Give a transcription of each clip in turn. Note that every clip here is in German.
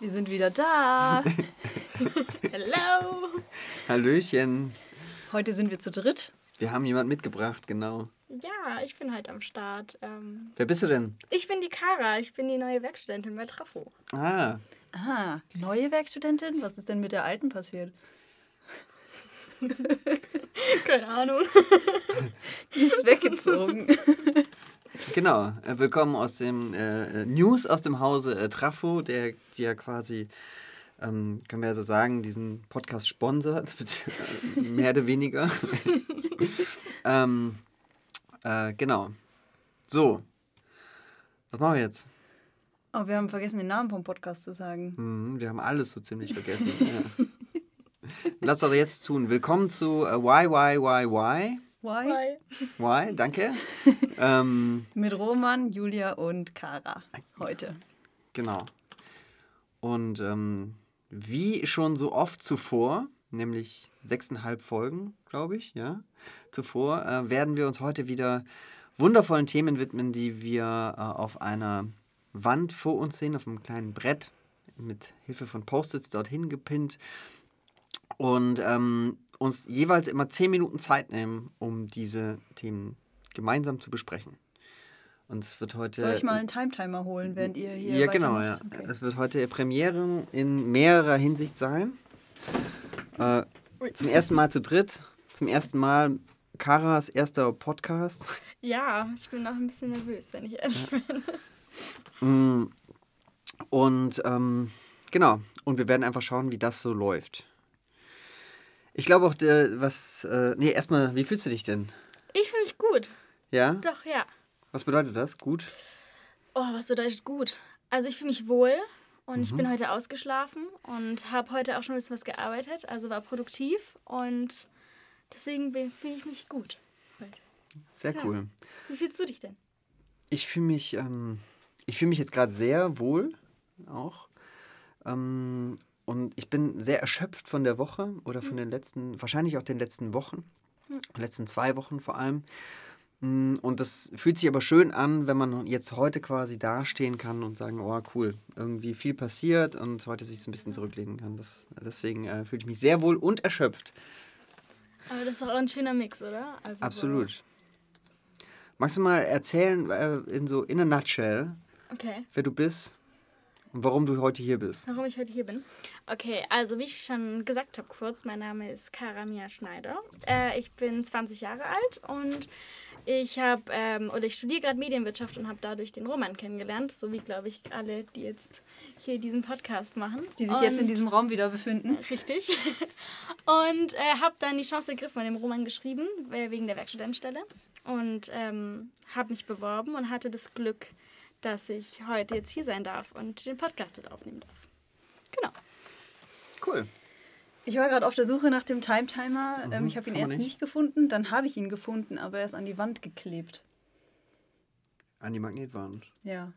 Wir sind wieder da. Hallo. Hallöchen. Heute sind wir zu dritt. Wir haben jemand mitgebracht, genau. Ja, ich bin halt am Start. Ähm, Wer bist du denn? ich bin die Kara, ich bin die neue Werkstudentin bei Trafo. Ah, Aha, neue Werkstudentin? Was ist denn mit der alten passiert? Keine Ahnung. Die ist weggezogen. Genau. Äh, Willkommen aus dem äh, äh, News aus dem Hause äh, Trafo, der, die ja quasi, ähm, können wir ja so sagen, diesen Podcast sponsert, mehr oder weniger. ähm, äh, genau. So. Was machen wir jetzt? Oh, wir haben vergessen, den Namen vom Podcast zu sagen. Mhm, wir haben alles so ziemlich vergessen. ja. Lass doch jetzt tun. Willkommen zu äh, Why, Why, Why, danke. ähm, Mit Roman, Julia und Kara heute. genau. Und ähm, wie schon so oft zuvor, nämlich sechseinhalb Folgen, glaube ich, ja, zuvor, äh, werden wir uns heute wieder wundervollen Themen widmen, die wir äh, auf einer Wand vor uns sehen, auf einem kleinen Brett mit Hilfe von Post-its dorthin gepinnt und ähm, uns jeweils immer zehn Minuten Zeit nehmen, um diese Themen gemeinsam zu besprechen. Und es wird heute. Soll ich mal einen Timetimer holen, während ihr hier Ja, genau, ja. Okay. Es wird heute Premiere in mehrerer Hinsicht sein. Äh, zum ersten Mal zu dritt. Zum ersten Mal Karas erster Podcast. Ja, ich bin noch ein bisschen nervös, wenn ich ehrlich bin. Mm, Und ähm, genau. Und wir werden einfach schauen, wie das so läuft. Ich glaube auch, der, was. Äh, nee, erstmal, wie fühlst du dich denn? Ich fühle mich gut. Ja? Doch, ja. Was bedeutet das? Gut? Oh, was bedeutet gut? Also ich fühle mich wohl und ich bin heute ausgeschlafen und habe heute auch schon ein bisschen was gearbeitet, also war produktiv und deswegen fühle ich mich gut. heute. Sehr Ja. cool. Wie fühlst du dich denn? Ich fühle mich, ähm, ich fühle mich jetzt gerade sehr wohl auch. Ähm, und ich bin sehr erschöpft von der Woche oder von den letzten, wahrscheinlich auch den letzten Wochen, letzten zwei Wochen vor allem. Mm, Und das fühlt sich aber schön an, wenn man jetzt heute quasi dastehen kann und sagen, oh cool, irgendwie viel passiert und heute sich so ein bisschen zurücklegen kann. Das, deswegen äh, fühle ich mich sehr wohl und erschöpft. Aber das ist doch auch ein schöner Mix, oder? Also so- Absolut. Magst du mal erzählen, äh, in so in a nutshell, Okay. wer du bist und warum du heute hier bist? Warum ich heute hier bin? Okay, also wie ich schon gesagt habe kurz, mein Name ist Karamia Schneider. Äh, ich bin 20 Jahre alt und ich habe ähm, oder ich studiere gerade Medienwirtschaft und habe dadurch den Roman kennengelernt, so wie glaube ich alle, die jetzt hier diesen Podcast machen. Die sich jetzt in Und- diesem Raum wieder befinden. Richtig. Und äh, habe dann die Chance ergriffen und den Roman geschrieben, äh, wegen der Werkstudentenstelle. Und ähm, habe mich beworben und hatte das Glück, dass ich heute jetzt hier sein darf und den Podcast mit aufnehmen darf. Genau. Cool. Ich war gerade auf der Suche nach dem Timetimer. Ähm, ich habe ihn erst nicht. nicht gefunden, dann habe ich ihn gefunden, aber er ist an die Wand geklebt. An die Magnetwand. Ja.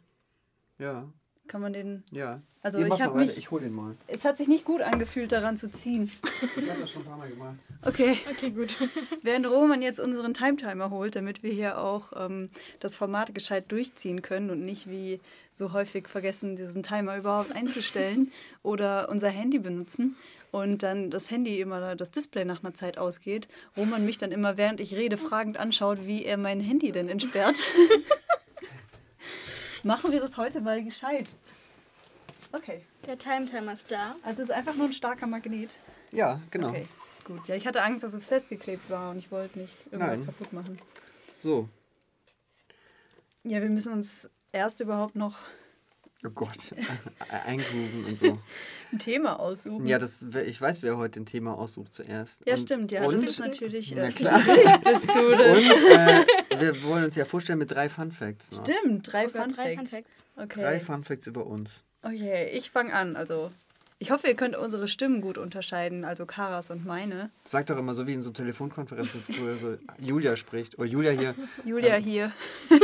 Ja, Kann man den. ja. Also Ihr ich macht hab mal weiter, mich- Ich hol den mal. Es hat sich nicht gut angefühlt, daran zu ziehen. Ich habe das schon ein paar Mal gemacht. Okay. Okay, gut. Während Roman jetzt unseren Timetimer holt, damit wir hier auch ähm, das Format gescheit durchziehen können und nicht wie so häufig vergessen, diesen Timer überhaupt einzustellen oder unser Handy benutzen und dann das Handy immer das Display nach einer Zeit ausgeht, Roman mich dann immer während ich rede fragend anschaut, wie er mein Handy denn entsperrt. Machen wir das heute mal gescheit. Okay, Der Timetimer ist da. also es ist einfach nur ein starker Magnet. Ja, genau. Okay, gut. Ja, ich hatte Angst, dass es festgeklebt war und ich wollte nicht irgendwas Nein. kaputt machen. So. Ja, wir müssen uns erst überhaupt noch Oh Gott. Eingrooven und so. ein Thema aussuchen. Ja, das, ich weiß, wer heute ein Thema aussucht zuerst. Ja, Und- stimmt, ja. Und, das ist natürlich. Na Äh, klar. bist du das? Und äh, wir wollen uns ja vorstellen mit drei Fun Facts. Noch. Stimmt, drei, Oh Fun, drei Facts. Fun Facts. Okay. Drei Fun Facts über uns. Okay, ich fange an. Also, ich hoffe, ihr könnt unsere Stimmen gut unterscheiden, also Karas und meine. Sag doch immer so wie in so Telefonkonferenzen früher so Julia spricht. Oder Julia hier. Julia hier.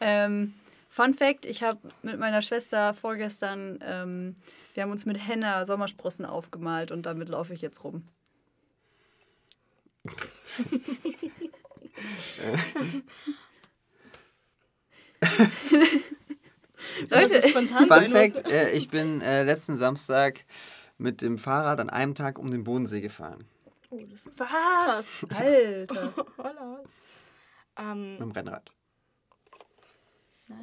ähm, Fun Fact: Ich habe mit meiner Schwester vorgestern, ähm, wir haben uns mit Henna Sommersprossen aufgemalt und damit laufe ich jetzt rum. Leute, spontan Fun Fact: äh, Ich bin äh, letzten Samstag mit dem Fahrrad an einem Tag um den Bodensee gefahren. Oh, das ist was? Alter. Holla. Ähm, Mit dem Rennrad.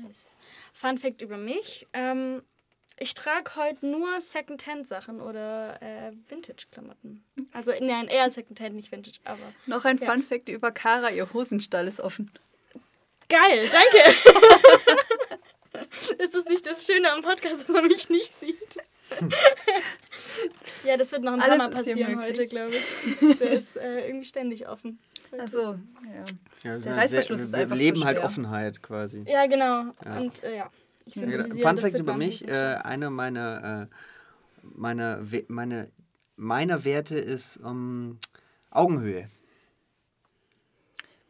Nice. Fun Fact über mich. Ähm, ich trage heute nur Secondhand-Sachen oder äh, Vintage-Klamotten. Also, nein, eher Secondhand, nicht Vintage, aber. Noch ein Ja. Fun Fact über Kara, ihr Hosenstall ist offen. Geil, danke! ist das nicht das Schöne am Podcast, dass man mich nicht sieht? ja, das wird noch ein paar Alles Mal passieren heute, glaube ich. Der ist äh, irgendwie ständig offen. Achso, ja. Ja, wir, Der Reißverschluss sehr, ist wir einfach zu leben halt. Offenheit quasi. Ja, genau. Ja. Und äh, ja, ich Ja, symbolisiere, Fun Fact über mich: äh, Einer meiner, äh, meiner, meine, meiner Werte ist ähm, Augenhöhe.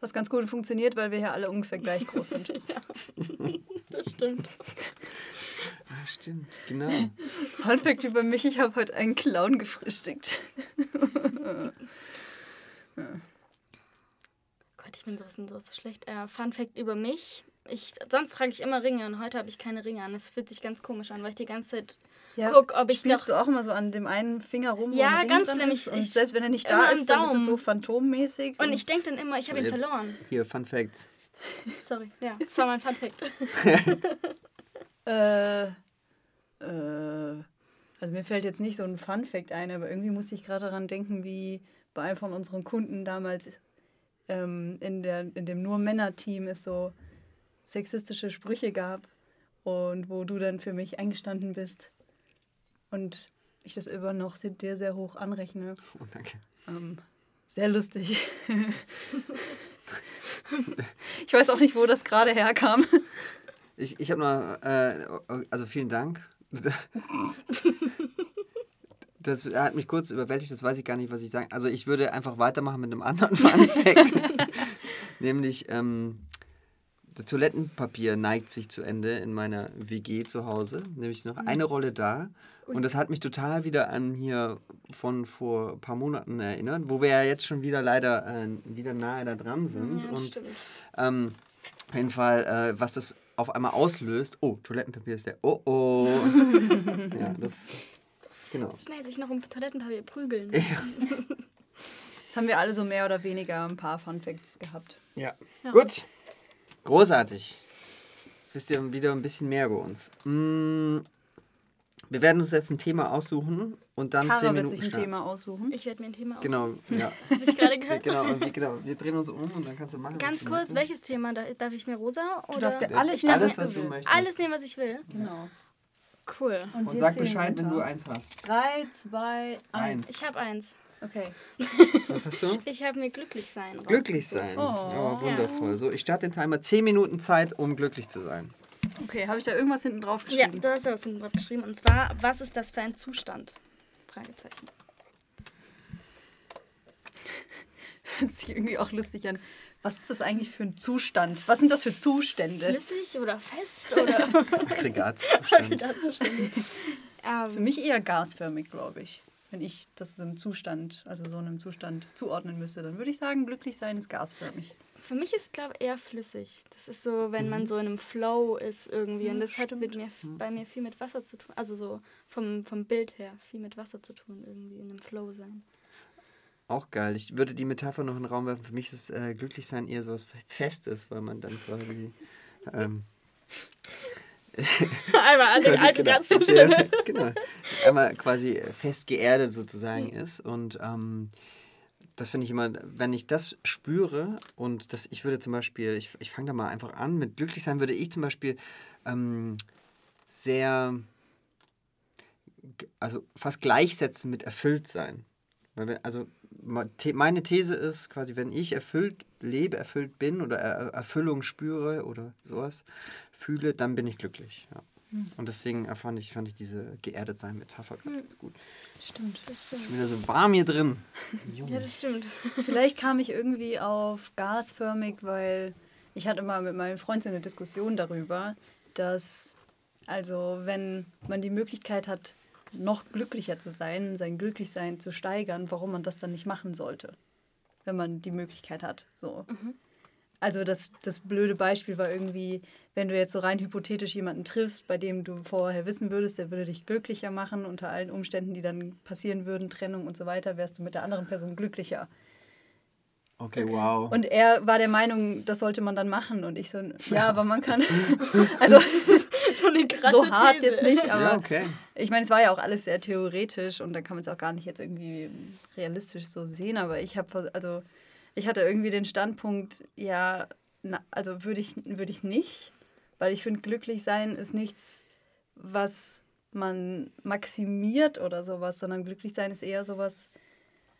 Was ganz gut funktioniert, weil wir hier alle ungefähr gleich groß sind. Das stimmt. Ah, stimmt, genau. Fun Fact über mich, ich habe heute einen Clown gefrühstückt. Gott, ich bin sowas, sowas so schlecht. Äh, Fun Fact über mich. Ich, sonst trage ich immer Ringe und heute habe ich keine Ringe an. Es fühlt sich ganz komisch an, weil ich die ganze Zeit Ja, guck, ob ich noch. du auch immer so an dem einen Finger rum? Ja, ganz dran schlimm. Ist? Ich- Und ich- selbst wenn er nicht da ist, dann ist es so phantommäßig. Und ich denke dann immer, ich habe ihn verloren. Hier, Fun Facts. Sorry, ja, das war mein Fun Fact. Äh, äh, also mir fällt jetzt nicht so ein Fun Fact ein, aber irgendwie musste ich gerade daran denken, wie bei einem von unseren Kunden damals ähm, in, der, in dem nur Männer-Team es so sexistische Sprüche gab und wo du dann für mich eingestanden bist und ich das immer noch dir sehr hoch anrechne. Oh, danke. Ähm, sehr lustig. ich weiß auch nicht, wo das gerade herkam. Ich, ich habe noch, äh, also vielen Dank. Das hat mich kurz überwältigt, das weiß ich gar nicht, was ich sagen. Also ich würde einfach weitermachen mit einem anderen Fun Fact. Nämlich, ähm, das Toilettenpapier neigt sich zu Ende in meiner WG zu Hause. Nämlich noch eine Rolle da. Und das hat mich total wieder an hier von vor ein paar Monaten erinnert, wo wir ja jetzt schon wieder leider äh, wieder nahe da dran sind. Ja, und ähm, auf jeden Fall, äh, was das auf einmal auslöst. Oh, Toilettenpapier ist der. Oh oh. ja, das. Genau. Schnell sich noch um Toilettenpapier prügeln. Jetzt haben wir alle so mehr oder weniger ein paar Fun Facts gehabt. Ja. Ja. Gut. Großartig. Jetzt wisst ihr wieder ein bisschen mehr über uns. Mm, wir werden uns jetzt ein Thema aussuchen und dann Kara zehn wird Minuten sich ein starten. Thema aussuchen. Ich werde mir ein Thema aus. Genau, ja. Habe ich gerade gehört. genau, wir, genau. Wir drehen uns um und dann kannst du machen. Ganz kurz, möchtest. welches Thema? Da- Darf ich mir rosa? Oder Du darfst ja Ja, alles darf nehmen, alles, was was du möchtest. alles nehmen, was ich will? Genau. Cool. Und wir sag Bescheid, wenn du eins hast. Drei, zwei, eins. Eins. Ich habe eins. Okay. Was hast du? Ich habe mir glücklich sein. Glücklich sein. Oh. Ja, wundervoll. So, ich starte den Timer. 10 Minuten Zeit, um glücklich zu sein. Okay, habe ich da irgendwas hinten drauf Ja, geschrieben? du hast ja was hinten drauf geschrieben. Und zwar, was ist das für ein Zustand? Fragezeichen. hört sich irgendwie auch lustig an. Was ist das eigentlich für ein Zustand? Was sind das für Zustände? Flüssig oder fest oder Aggregatzustand. Aggregatzustände? Für ähm, mich eher gasförmig, glaube ich. Wenn ich das so einem Zustand, also so einem Zustand zuordnen müsste, dann würde ich sagen, glücklich sein ist gasförmig. für mich ist, glaube ich, eher flüssig. Das ist so, wenn man so in einem Flow ist irgendwie. Und das hat mit mir, bei mir viel mit Wasser zu tun. Also so vom, vom Bild her viel mit Wasser zu tun, irgendwie in einem Flow sein. Auch geil. Ich würde die Metapher noch in den Raum werfen. Für mich ist äh, Glücklichsein eher so was Festes, weil man dann quasi. Ähm, Einmal alle quasi, alte genau, Aggregatzustände. genau. Einmal quasi fest geerdet sozusagen ist. Und ähm, das finde ich immer, wenn ich das spüre und das, ich würde zum Beispiel, ich, ich fange da mal einfach an, mit Glücklichsein würde ich zum Beispiel ähm, sehr, also fast gleichsetzen mit erfüllt sein. Weil wenn, also meine These ist quasi, wenn ich erfüllt lebe, erfüllt bin oder er Erfüllung spüre oder sowas fühle, dann bin ich glücklich. Ja. Und deswegen fand ich, fand ich diese geerdet sein Metapher ganz gut. Stimmt. Das stimmt. Ist wieder so warm hier drin. Ja, das stimmt. Vielleicht kam ich irgendwie auf gasförmig, weil ich hatte mal mit meinem Freund so eine Diskussion darüber, dass also wenn man die Möglichkeit hat, noch glücklicher zu sein, sein Glücklichsein zu steigern, warum man das dann nicht machen sollte, wenn man die Möglichkeit hat. So. also das, das blöde Beispiel war irgendwie, wenn du jetzt so rein hypothetisch jemanden triffst, bei dem du vorher wissen würdest, der würde dich glücklicher machen, unter allen Umständen, die dann passieren würden, Trennung und so weiter, wärst du mit der anderen Person glücklicher. Okay, wow. Und er war der Meinung, das sollte man dann machen. Und ich so, ja, aber man kann. also Schon eine krasse so hart These. jetzt nicht, aber ja, okay. ich meine, es war ja auch alles sehr theoretisch und da kann man es auch gar nicht jetzt irgendwie realistisch so sehen, aber ich habe also ich hatte irgendwie den Standpunkt, ja, na, also würde ich würde ich nicht, weil ich finde glücklich sein ist nichts, was man maximiert oder sowas, sondern glücklich sein ist eher sowas,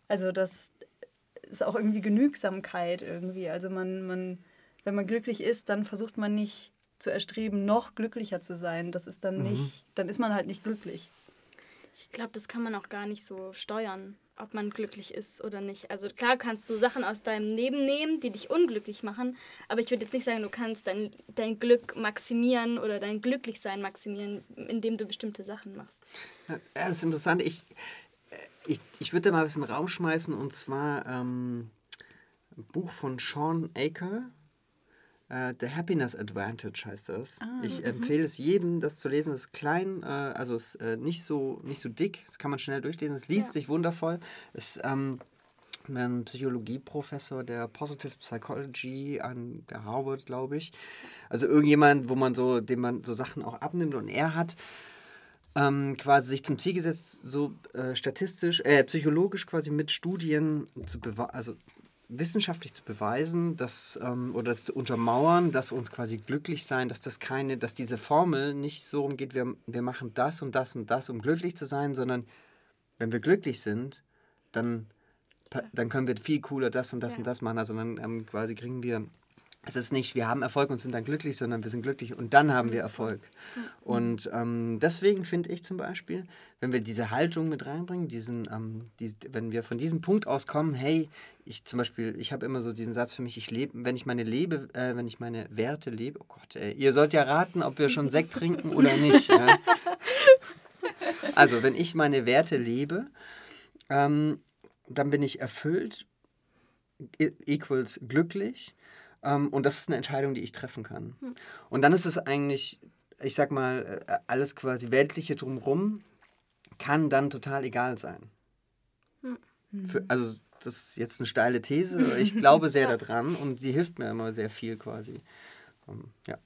also das ist auch irgendwie Genügsamkeit irgendwie, also man man wenn man glücklich ist, dann versucht man nicht zu erstreben, noch glücklicher zu sein. Das ist dann nicht, dann ist man halt nicht glücklich. Ich glaube, das kann man auch gar nicht so steuern, ob man glücklich ist oder nicht. Also klar kannst du Sachen aus deinem Leben nehmen, die dich unglücklich machen, aber ich würde jetzt nicht sagen, du kannst dein, dein Glück maximieren oder dein Glücklichsein maximieren, indem du bestimmte Sachen machst. Ja, das ist interessant. Ich, äh, ich, ich würde da mal ein bisschen Raum schmeißen und zwar ähm, ein Buch von Sean Aker. Äh, The Happiness Advantage heißt das. ich empfehle es jedem, das zu lesen. Es ist klein, äh, also es ist äh, nicht, so, nicht so dick. Das kann man schnell durchlesen. Es liest Ja. sich wundervoll. Es ist ähm, ein Psychologieprofessor der Positive Psychology an der Harvard, glaube ich. Also irgendjemand, wo man so, dem man so Sachen auch abnimmt. Und er hat ähm, quasi sich zum Ziel gesetzt, so äh, statistisch, äh, psychologisch quasi mit Studien zu beweisen, also wissenschaftlich zu beweisen, dass ähm, oder das zu untermauern, dass uns quasi glücklich sein, dass das keine, dass diese Formel nicht so umgeht, wir, wir machen das und das und das, um glücklich zu sein, sondern wenn wir glücklich sind, dann, dann können wir viel cooler das und das Ja. und das machen. Also dann ähm, quasi kriegen wir, es ist nicht, wir haben Erfolg und sind dann glücklich, sondern wir sind glücklich und dann haben wir Erfolg. Und ähm, deswegen finde ich zum Beispiel, wenn wir diese Haltung mit reinbringen, diesen, ähm, dies, wenn wir von diesem Punkt aus kommen, hey, ich zum Beispiel, ich habe immer so diesen Satz für mich, ich lebe, wenn ich meine lebe, äh, wenn ich meine Werte lebe, oh Gott, ey, ihr sollt ja raten, ob wir schon Sekt trinken oder nicht. Ja? Also, wenn ich meine Werte lebe, ähm, dann bin ich erfüllt, e- equals glücklich. Ähm, und das ist eine Entscheidung, die ich treffen kann. Und dann ist es eigentlich, ich sag mal, äh, alles quasi Weltliche drumherum kann dann total egal sein. Für, also, das ist jetzt eine steile These, aber ich glaube sehr daran und sie hilft mir immer sehr viel quasi. Ähm, ja.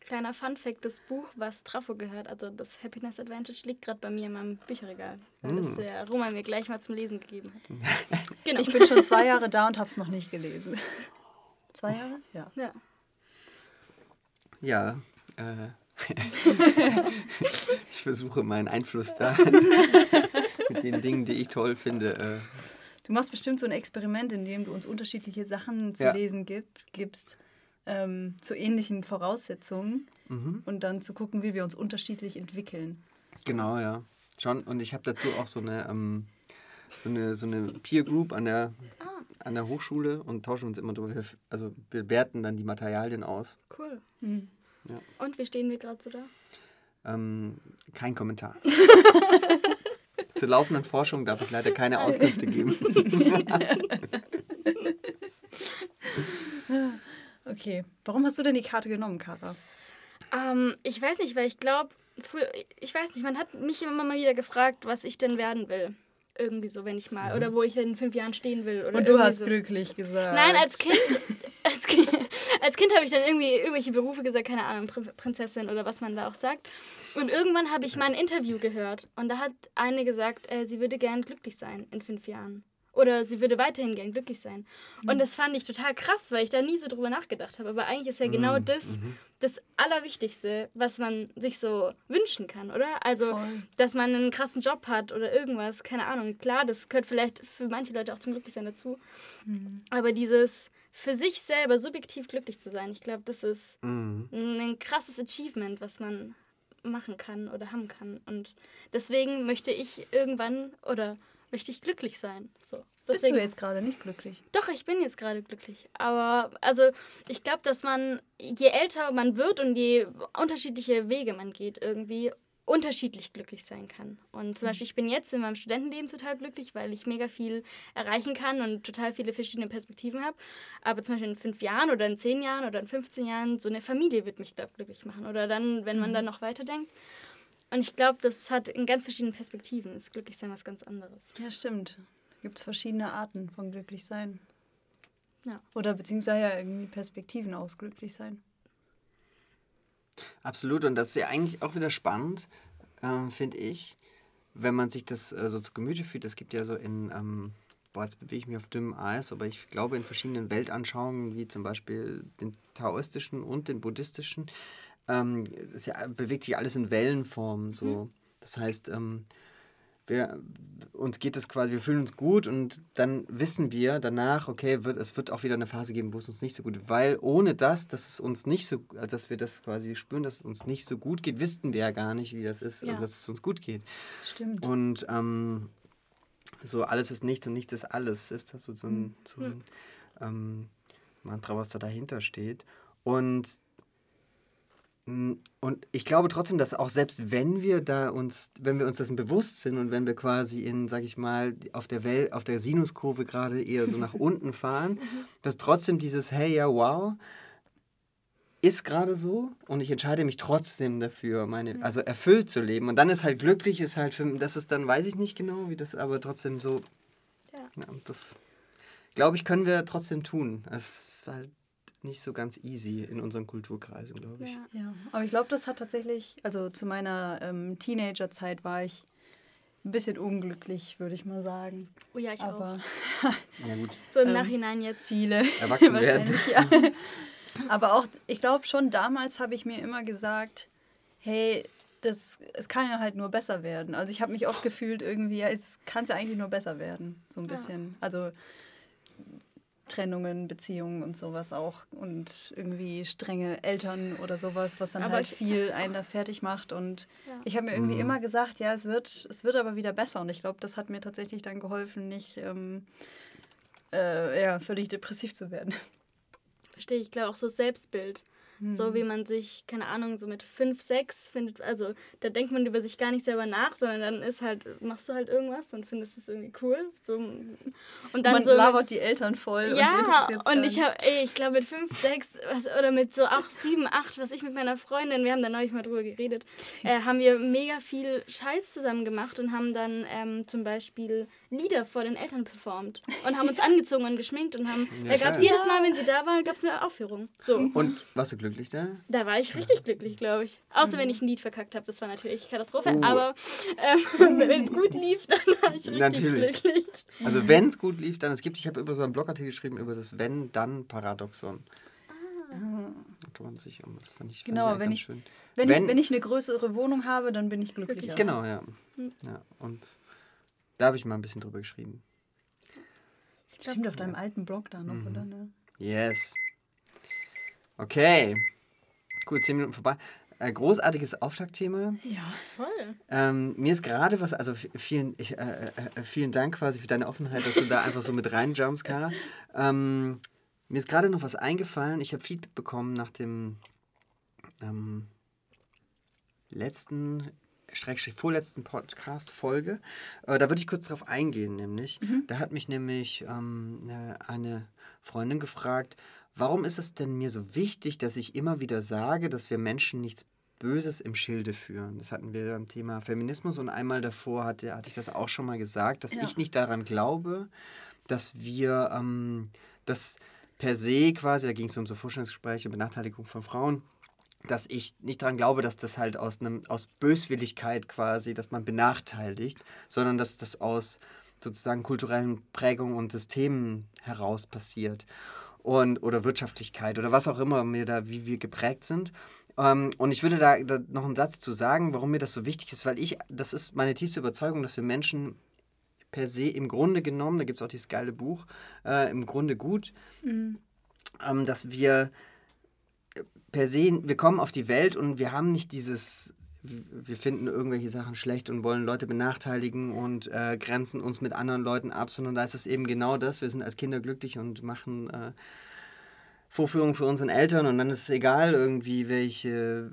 Kleiner Funfact, das Buch, was Trafo gehört, also das Happiness Advantage, liegt gerade bei mir in meinem Bücherregal, weil das der Roman mir gleich mal zum Lesen gegeben hat. genau. Ich bin schon zwei Jahre da und habe es noch nicht gelesen. Zwei Jahre? Ja. ja. Ja, äh, ich versuche meinen Einfluss da mit den Dingen, die ich toll finde. Äh, Du machst bestimmt so ein Experiment, in dem du uns unterschiedliche Sachen zu Ja. lesen gib, gibst, ähm, zu ähnlichen Voraussetzungen Mhm. und dann zu gucken, wie wir uns unterschiedlich entwickeln. genau, ja. Schon. Und ich habe dazu auch so eine, ähm, so eine, so eine Peer Group an der, an der Hochschule und tauschen uns immer drüber. Wir- Also wir werten dann die Materialien aus. Cool. Mhm. Ja. Und wie stehen wir gerade so da? Ähm, kein Kommentar. Zur laufenden Forschung darf ich leider keine Auskünfte geben. Okay. Warum hast du denn die Karte genommen, Kara? Ähm, ich weiß nicht, weil ich glaube, ich weiß nicht, man hat mich immer mal wieder gefragt, was ich denn werden will. Irgendwie so, wenn ich mal, oder wo ich in fünf Jahren stehen will. Oder Und du hast so. glücklich gesagt. Nein, als Kind, als Kind, als kind habe ich dann irgendwie irgendwelche Berufe gesagt, keine Ahnung, Prin- Prinzessin oder was man da auch sagt. Und irgendwann habe ich mal ein Interview gehört und da hat eine gesagt, äh, sie würde gern glücklich sein in fünf Jahren. Oder sie würde weiterhin gern glücklich sein. Und das fand ich total krass, weil ich da nie so drüber nachgedacht habe. Aber eigentlich ist ja genau das das Allerwichtigste, was man sich so wünschen kann, oder? Also, Voll. dass man einen krassen Job hat oder irgendwas, keine Ahnung. Klar, das gehört vielleicht für manche Leute auch zum Glücklichsein dazu. Aber dieses für sich selber subjektiv glücklich zu sein, ich glaube, das ist Mhm. ein krasses Achievement, was man machen kann oder haben kann. Und deswegen möchte ich irgendwann oder möchte ich glücklich sein. So. Bist Deswegen, du jetzt gerade nicht glücklich? doch, ich bin jetzt gerade glücklich. Aber also ich glaube, dass man, je älter man wird und je unterschiedliche Wege man geht irgendwie, unterschiedlich glücklich sein kann. Und zum Beispiel, ich bin jetzt in meinem Studentenleben total glücklich, weil ich mega viel erreichen kann und total viele verschiedene Perspektiven habe. Aber zum Beispiel in fünf Jahren oder in zehn Jahren oder in 15 Jahren, so eine Familie wird mich, glaube ich, glücklich machen. Oder dann, wenn man mhm. dann noch weiterdenkt. Und ich glaube, das hat in ganz verschiedenen Perspektiven. Ist Glücklichsein was ganz anderes. Ja, stimmt. Gibt es verschiedene Arten von Glücklichsein. Ja. Oder beziehungsweise ja irgendwie Perspektiven aus Glücklichsein. Absolut, und das ist ja eigentlich auch wieder spannend, äh, finde ich, wenn man sich das äh, so zu Gemüte fühlt. Es gibt ja so in, ähm, boah, jetzt bewege ich mich auf dünnem Eis, aber ich glaube in verschiedenen Weltanschauungen, wie zum Beispiel den taoistischen und den buddhistischen, ähm, es ja, bewegt sich alles in Wellenform. So. Mhm. Das heißt, ähm, wir, uns geht es quasi, wir fühlen uns gut und dann wissen wir danach, okay, wird, es wird auch wieder eine Phase geben, wo es uns nicht so gut geht. Weil ohne das, dass es uns nicht so, dass wir das quasi spüren, dass es uns nicht so gut geht, wüssten wir ja gar nicht, wie das ist, ja. dass es uns gut geht. Stimmt. Und ähm, so alles ist nichts und nichts ist alles, ist das so, so ein, so ein hm. ähm, Mantra, was da dahinter steht. Und und ich glaube trotzdem, dass auch selbst wenn wir da uns, wenn wir uns dessen bewusst sind und wenn wir quasi in, sag ich mal, auf der Welt, auf der Sinuskurve gerade eher so nach unten fahren, dass trotzdem dieses Hey, ja, wow, ist gerade so und ich entscheide mich trotzdem dafür, meine, mhm. also erfüllt zu leben. Und dann ist halt glücklich, ist halt für das ist dann, weiß ich nicht genau, wie das, aber trotzdem so. Ja. ja das glaube ich, können wir trotzdem tun. Es ist halt nicht so ganz easy in unseren Kulturkreisen, glaube ich. Ja. ja, aber ich glaube, das hat tatsächlich, also zu meiner ähm, Teenagerzeit war ich ein bisschen unglücklich, würde ich mal sagen. Oh ja, ich aber, auch. ja, gut. So im ähm, Nachhinein jetzt. Ziele. Erwachsen werden. Ja. aber auch, ich glaube schon, damals habe ich mir immer gesagt, hey, das, es kann ja halt nur besser werden. Also ich habe mich oft gefühlt irgendwie, ja, es kann ja eigentlich nur besser werden, so ein bisschen. Ja. Also Trennungen, Beziehungen und sowas auch und irgendwie strenge Eltern oder sowas, was dann aber halt viel einen da fertig macht. Und ja. ich habe mir irgendwie mhm. immer gesagt, ja, es wird, es wird aber wieder besser. Und ich glaube, das hat mir tatsächlich dann geholfen, nicht ähm, äh, ja, völlig depressiv zu werden. Verstehe ich, glaube auch so Selbstbild. So hm. wie man sich, keine Ahnung, so mit 5, 6 findet, also da denkt man über sich gar nicht selber nach, sondern dann ist halt, machst du halt irgendwas und findest es irgendwie cool. So, und dann man so labert die Eltern voll. Ja, und, und ich habe, ich glaube mit 5, 6 oder mit so 8, 7, 8, was ich mit meiner Freundin, wir haben da neulich mal drüber geredet, äh, haben wir mega viel Scheiß zusammen gemacht und haben dann ähm, zum Beispiel Lieder vor den Eltern performt und haben uns angezogen und geschminkt und haben, ja, da gab es jedes Mal, wenn sie da waren, gab es eine Aufführung. So. Und warst du glücklich da? Da war ich richtig glücklich, glaube ich. Außer wenn ich ein Lied verkackt habe, das war natürlich Katastrophe. Uh. Aber ähm, wenn es gut lief, dann war ich richtig natürlich. glücklich. Also wenn es gut lief, dann es gibt, ich habe über so einen Blogartikel geschrieben über das Wenn-Dann-Paradoxon. Ah. Da kann man sich, das fand ich, genau, fand wenn ich, schön. Wenn, wenn, ich, wenn ich eine größere Wohnung habe, dann bin ich glücklicher. Genau, ja. Hm. ja und da habe ich mal ein bisschen drüber geschrieben. Stimmt, auf deinem alten Blog da noch, mhm. oder? Ne? Yes. Okay. Cool, zehn Minuten vorbei. Äh, großartiges Auftaktthema. Ja, voll. Ähm, mir ist gerade was, also vielen, ich, äh, äh, äh, vielen Dank quasi für deine Offenheit, dass du da einfach so mit reinjumpst, Kara. Ähm, mir ist gerade noch was eingefallen. Ich habe Feedback bekommen nach dem ähm, letzten Schrägstrich vorletzten Podcast-Folge. Äh, da würde ich kurz drauf eingehen, nämlich. Mhm. Da hat mich nämlich ähm, eine Freundin gefragt, warum ist es denn mir so wichtig, dass ich immer wieder sage, dass wir Menschen nichts Böses im Schilde führen. Das hatten wir beim Thema Feminismus und einmal davor hatte, hatte ich das auch schon mal gesagt, dass ja. ich nicht daran glaube, dass wir ähm, das per se quasi, da ging es um so Forschungsgespräche, Benachteiligung von Frauen, dass ich nicht daran glaube, dass das halt aus einem aus Böswilligkeit quasi, dass man benachteiligt, sondern dass das aus sozusagen kulturellen Prägungen und Systemen heraus passiert und oder Wirtschaftlichkeit oder was auch immer mir da wie wir geprägt sind. Ähm, und ich würde da, da noch einen Satz zu sagen, warum mir das so wichtig ist, weil ich das ist meine tiefste Überzeugung, dass wir Menschen per se im Grunde genommen, da gibt es auch dieses geile Buch, äh, im Grunde gut, mhm. ähm, dass wir per se, wir kommen auf die Welt und wir haben nicht dieses, wir finden irgendwelche Sachen schlecht und wollen Leute benachteiligen und äh, grenzen uns mit anderen Leuten ab, sondern da ist es eben genau das, wir sind als Kinder glücklich und machen äh, Vorführungen für unseren Eltern und dann ist es egal irgendwie, welche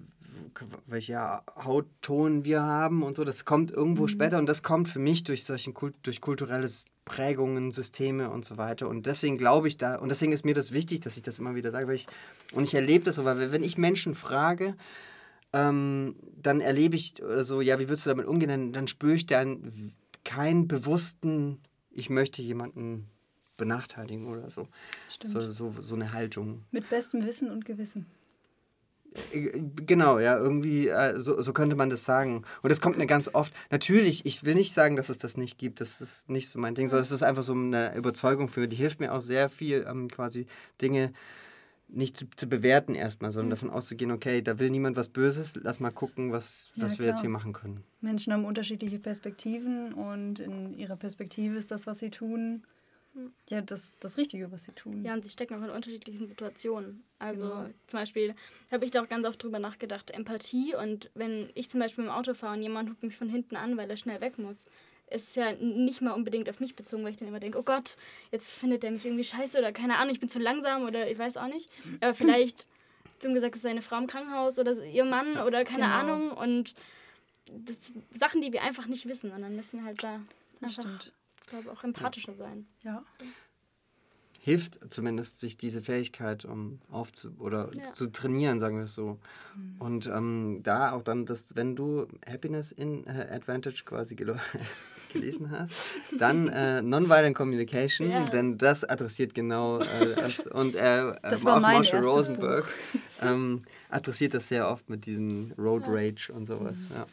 welche Hautton wir haben und so. Das kommt irgendwo Mhm. später und das kommt für mich durch solchen Kult, durch kulturelle Prägungen, Systeme und so weiter. Und deswegen glaube ich da, und deswegen ist mir das wichtig, dass ich das immer wieder sage, weil ich, und ich erlebe das so, weil wenn ich Menschen frage, ähm, dann erlebe ich oder so, ja, wie würdest du damit umgehen? Dann, dann spüre ich dann keinen bewussten, ich möchte jemanden benachteiligen oder so. Stimmt. So, so, so eine Haltung. Mit bestem Wissen und Gewissen. Äh, Genau, ja, irgendwie, äh, so, so könnte man das sagen. Und das kommt mir ganz oft. Natürlich, ich will nicht sagen, dass es das nicht gibt. Das ist nicht so mein Ding, sondern es ist einfach so eine Überzeugung für, die hilft mir auch sehr viel, ähm, quasi Dinge nicht zu, zu bewerten erstmal, sondern davon auszugehen, okay, da will niemand was Böses, lass mal gucken, was, Ja, was wir jetzt klar. hier machen können. Menschen haben unterschiedliche Perspektiven und in ihrer Perspektive ist das, was sie tun, ja, das, das Richtige, was sie tun. Ja, und sie stecken auch in unterschiedlichen Situationen. Also Genau. zum Beispiel habe ich da auch ganz oft drüber nachgedacht, Empathie. Und wenn ich zum Beispiel im Auto fahre und jemand hupt mich von hinten an, weil er schnell weg muss, ist ja nicht mal unbedingt auf mich bezogen, weil ich dann immer denke, oh Gott, jetzt findet er mich irgendwie scheiße oder keine Ahnung, ich bin zu langsam oder ich weiß auch nicht. Aber vielleicht, zum gesagt, ist seine Frau im Krankenhaus oder ihr Mann oder keine Genau. Ahnung. Und das Sachen, die wir einfach nicht wissen. Und dann müssen wir halt da das einfach, stimmt. ich glaube, auch empathischer sein. Ja. Hilft zumindest, sich diese Fähigkeit um aufzu oder Ja. zu trainieren, sagen wir es so. Und ähm, da auch dann, dass wenn du Happiness in äh, Advantage quasi gelesen hast, dann äh, Nonviolent Communication, Ja. denn das adressiert genau äh, das. Und äh, Das ähm, war auch mein Marshall Rosenberg ähm, adressiert das sehr oft mit diesem Road Rage und sowas. Mhm. Ja.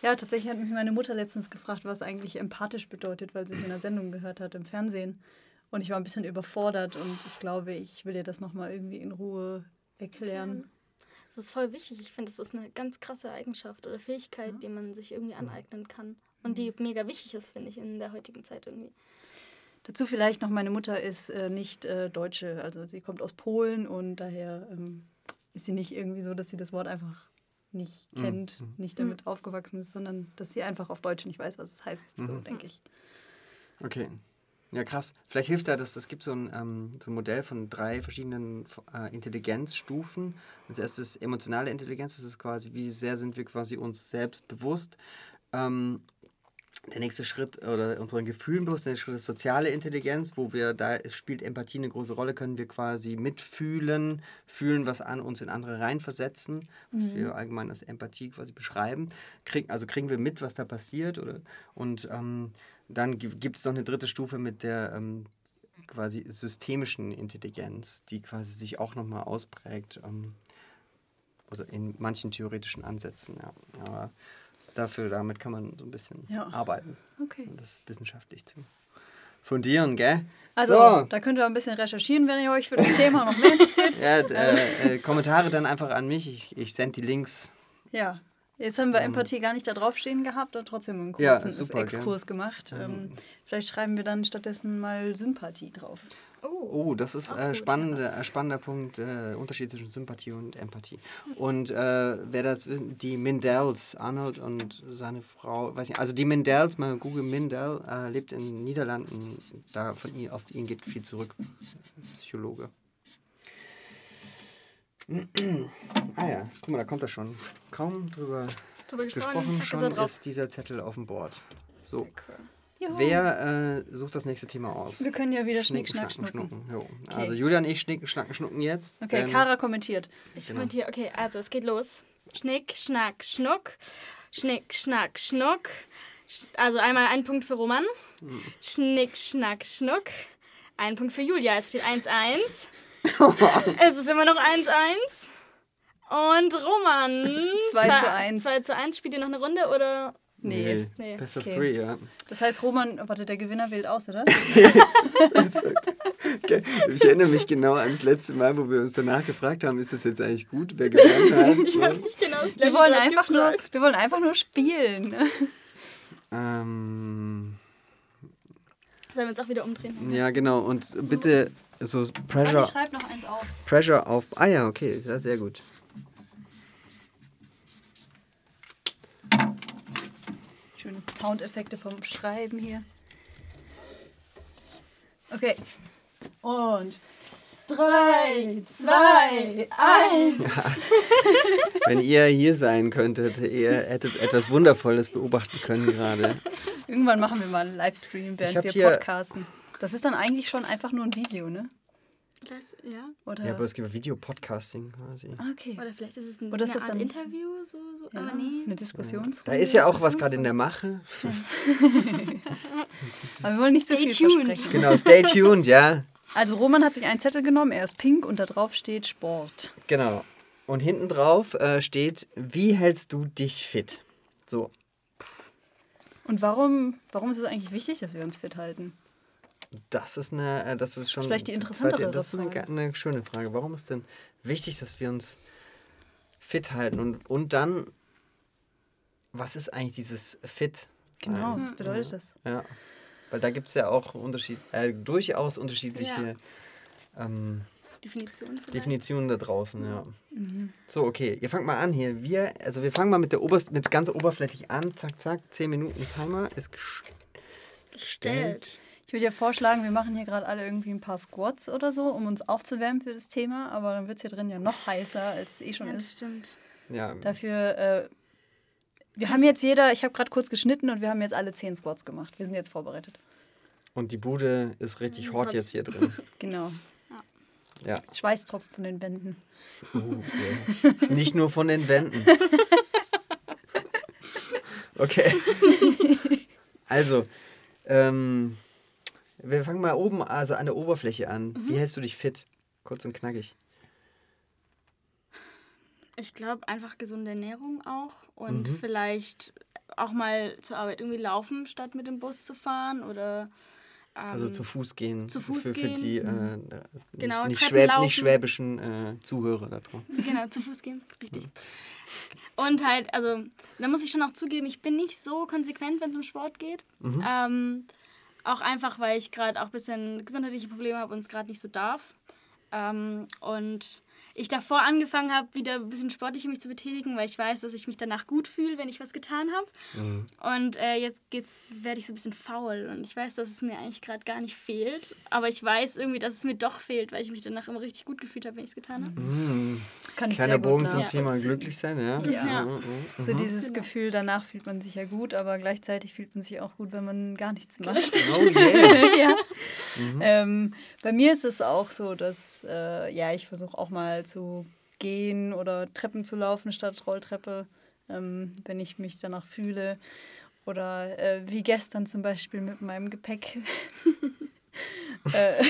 Ja, tatsächlich hat mich meine Mutter letztens gefragt, was eigentlich empathisch bedeutet, weil sie es in der Sendung gehört hat im Fernsehen. Und ich war ein bisschen überfordert und ich glaube, ich will ihr das nochmal irgendwie in Ruhe erklären. Das ist voll wichtig. Ich finde, das ist eine ganz krasse Eigenschaft oder Fähigkeit, die man sich irgendwie aneignen kann. Und die mega wichtig ist, finde ich, in der heutigen Zeit irgendwie. Dazu vielleicht noch, meine Mutter ist äh, nicht äh, Deutsche, also sie kommt aus Polen und daher ähm, ist sie nicht irgendwie so, dass sie das Wort einfach nicht kennt, nicht damit aufgewachsen ist, sondern dass sie einfach auf Deutsch nicht weiß, was es heißt, so denke ich. Okay. Ja, krass. Vielleicht hilft da das, es gibt so ein, ähm, so ein Modell von drei verschiedenen äh, Intelligenzstufen. Als erstes emotionale Intelligenz, das ist quasi, wie sehr sind wir quasi uns selbst bewusst. Ähm, der nächste Schritt oder unseren Gefühlen bewusst, der nächste Schritt ist soziale Intelligenz, wo wir, da spielt Empathie eine große Rolle, können wir quasi mitfühlen, fühlen, was an uns in andere reinversetzen, was wir allgemein als Empathie quasi beschreiben. Krieg, also kriegen wir mit, was da passiert oder und ähm, dann gibt es noch eine dritte Stufe mit der ähm, quasi systemischen Intelligenz, die quasi sich auch nochmal ausprägt. Ähm, oder in manchen theoretischen Ansätzen, ja. Aber dafür, damit kann man so ein bisschen Ja. arbeiten, Okay. um das wissenschaftlich zu fundieren, gell? Also, so. da könnt ihr ein bisschen recherchieren, wenn ihr euch für das Thema noch mehr interessiert. Ja, d- äh, äh, Kommentare dann einfach an mich. Ich, ich sende die Links. Ja. Jetzt haben wir Empathie gar nicht da draufstehen gehabt, aber trotzdem einen Ähm. Ja, kurzen super, Exkurs gemacht. Ähm, vielleicht schreiben wir dann stattdessen mal Sympathie drauf. Oh, Oh, das ist Auch äh, spannende, äh, spannender Punkt, äh, Unterschied zwischen Sympathie und Empathie. Und äh, wer das, die Mindells, Arnold und seine Frau, weiß nicht, also die Mindells, mal Google Mindell, äh, lebt in den Niederlanden, da von ihm, auf ihn geht viel zurück, Psychologe. Ah ja, guck mal, da kommt er schon. Kaum drüber drüber gesprochen, gesprochen, ist schon drauf. ist dieser Zettel auf dem Board. So, Cool. Wer äh, sucht das nächste Thema aus? Wir können ja wieder Schnick, Schnicken, Schnack, schnacken, schnucken. schnucken. Jo. Also Julia und ich schnicken, schnacken, schnucken jetzt. Okay, Kara kommentiert. Ich Genau. kommentiere, okay, also es geht los. Schnick, Schnack, Schnuck. Schnick, Schnack, Schnuck. Sch- Also einmal ein Punkt für Roman. Hm. Schnick, Schnack, Schnuck. Ein Punkt für Julia. Es steht 1-1. es ist immer noch 1-1. Und Roman. 2 zu 1. 2 zu 1. Spielt ihr noch eine Runde oder? Nee. Nee. Best of Okay. three, ja. Das heißt, Roman, warte, der Gewinner wählt aus, oder? Okay. Ich erinnere mich genau an das letzte Mal, wo wir uns danach gefragt haben, ist das jetzt eigentlich gut, wer gewonnen hat? Ich So. habe nicht genau das Wir gleiche wollen, einfach nur, gefragt. wir wollen einfach nur spielen. Ähm, Sollen wir uns auch wieder umdrehen? ja, genau. Und bitte so Pressure, schreibe noch eins auf. Pressure auf. Ah ja, okay, ja, sehr gut. Schöne Soundeffekte vom Schreiben hier. Okay. Und 3, 2, 1. Wenn ihr hier sein könntet, ihr hättet etwas Wundervolles beobachten können gerade. Irgendwann machen wir mal einen Livestream, Ich während wir podcasten. Das ist dann eigentlich schon einfach nur ein Video, ne? Das, ja. Oder? Ja, aber es gibt Videopodcasting quasi. Ah, okay. Oder vielleicht ist es ein, Oder ist eine das Art Interview, so, so. Ja, aber nee. eine Diskussions. Da ist ja auch was gerade in der Mache. Aber wir wollen nicht so Stay viel tuned. versprechen. Genau, stay tuned, ja. Also Roman hat sich einen Zettel genommen, er ist pink und da drauf steht Sport. Genau. Und hinten drauf äh, steht, wie hältst du dich fit? So, Und warum, warum ist es eigentlich wichtig, dass wir uns fit halten? Das ist eine, äh, das ist schon. vielleicht die zweite- interessantere Das ist eine, eine schöne Frage. Warum ist denn wichtig, dass wir uns fit halten? Und, und dann, was ist eigentlich dieses fit? Genau, sein? was bedeutet das? Ja. Weil da gibt es ja auch Unterschied, äh, durchaus unterschiedliche ähm, Definition vielleicht. Definitionen da draußen, ja. Mhm. So, okay, ihr fangt mal an hier. Wir, also wir fangen mal mit der Oberst mit ganz oberflächlich an. Zack, zack, 10 Minuten Timer ist gesch- Gestellt. Ich würde ja vorschlagen, wir machen hier gerade alle irgendwie ein paar Squats oder so, um uns aufzuwärmen für das Thema, aber dann wird es hier drin ja noch heißer, als es eh schon Ja, das ist. stimmt. Ja, Dafür, äh, wir haben jetzt jeder, ich habe gerade kurz geschnitten und wir haben jetzt alle 10 Squats gemacht. Wir sind jetzt vorbereitet. und die Bude ist richtig hot hot. jetzt hier drin. Genau. Ja. Schweiß tropft von den Wänden. Uh, ja. Nicht nur von den Wänden. Okay. Also, ähm, wir fangen mal oben, also an der Oberfläche an. Wie hältst du dich fit? Kurz und knackig. Ich glaube einfach gesunde Ernährung auch und Mhm. vielleicht auch mal zur Arbeit irgendwie laufen, statt mit dem Bus zu fahren oder ähm, Also zu Fuß gehen. zu Fuß für, gehen. Für die äh, Genau, nicht, nicht, schwäb, nicht schwäbischen äh, Zuhörer da drauf. Genau, zu Fuß gehen, richtig. Und halt, also, da muss ich schon auch zugeben, ich bin nicht so konsequent, wenn es um Sport geht. Mhm. Ähm, auch einfach, weil ich gerade auch ein bisschen gesundheitliche Probleme habe und es gerade nicht so darf. Ähm, und ich davor angefangen habe, wieder ein bisschen sportlicher mich zu betätigen, weil ich weiß, dass ich mich danach gut fühle, wenn ich was getan habe. Mhm. Und äh, jetzt geht's, werde ich so ein bisschen faul und ich weiß, dass es mir eigentlich gerade gar nicht fehlt. Aber ich weiß irgendwie, dass es mir doch fehlt, weil ich mich danach immer richtig gut gefühlt habe, wenn ich es getan habe. Mhm. Das kann ich Kleiner sehr gut Bogen zum nach. Thema glücklich sein, ja. Ja. Ja. Mhm, mhm, So mhm. dieses Genau. Gefühl, danach fühlt man sich ja gut, aber gleichzeitig fühlt man sich auch gut, wenn man gar nichts macht. Oh yeah. ja. Mhm. Ähm, bei mir ist es auch so, dass äh, ja, ich versuche auch mal zu gehen oder Treppen zu laufen statt Rolltreppe, ähm, wenn ich mich danach fühle. Oder äh, wie gestern zum Beispiel mit meinem Gepäck. äh,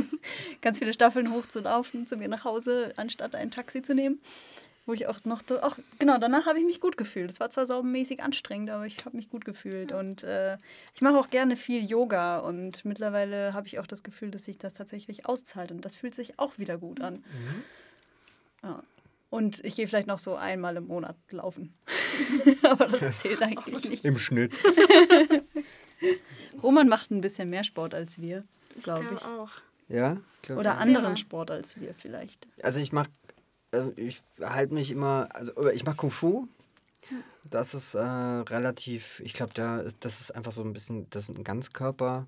ganz viele Staffeln hochzulaufen zu mir nach Hause, anstatt ein Taxi zu nehmen. Wo ich auch noch, auch, genau, danach habe ich mich gut gefühlt. Es war zwar saumäßig anstrengend, aber ich habe mich gut gefühlt. Und äh, ich mache auch gerne viel Yoga und mittlerweile habe ich auch das Gefühl, dass sich das tatsächlich auszahlt und das fühlt sich auch wieder gut an. Ja. Und ich gehe vielleicht noch so einmal im Monat laufen. aber das zählt eigentlich nicht. Im Schnitt. Roman macht ein bisschen mehr Sport als wir, Ich glaube glaube ich. auch. Ja? glaub Oder ich. Anderen. Sport als wir vielleicht. Also ich mach, äh, ich halte mich immer, also ich mach Kung Fu. Das ist äh, relativ, ich glaube, da, das ist einfach so ein bisschen, das ist ein Ganzkörper.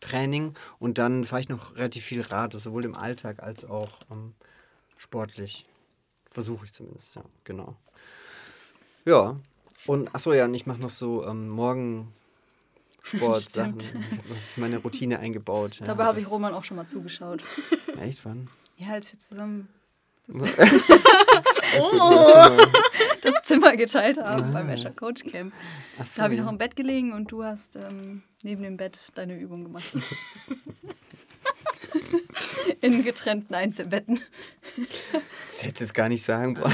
Training und dann fahre ich noch relativ viel Rad, sowohl im Alltag als auch ähm, sportlich. Versuche ich zumindest, ja, genau. Ja, und achso, ja, und ich mache noch so ähm. Ich hab- Das ist meine Routine eingebaut. Ja, Dabei habe ich Roman auch schon mal zugeschaut. Echt, wann? Ja, als wir zusammen Oh! das Zimmer geteilt haben Ah. beim Escher Coach Camp. Achso, Da habe ich noch im Bett gelegen und du hast ähm, neben dem Bett deine Übung gemacht. In getrennten Einzelbetten. Das hätte ich gar nicht sagen wollen.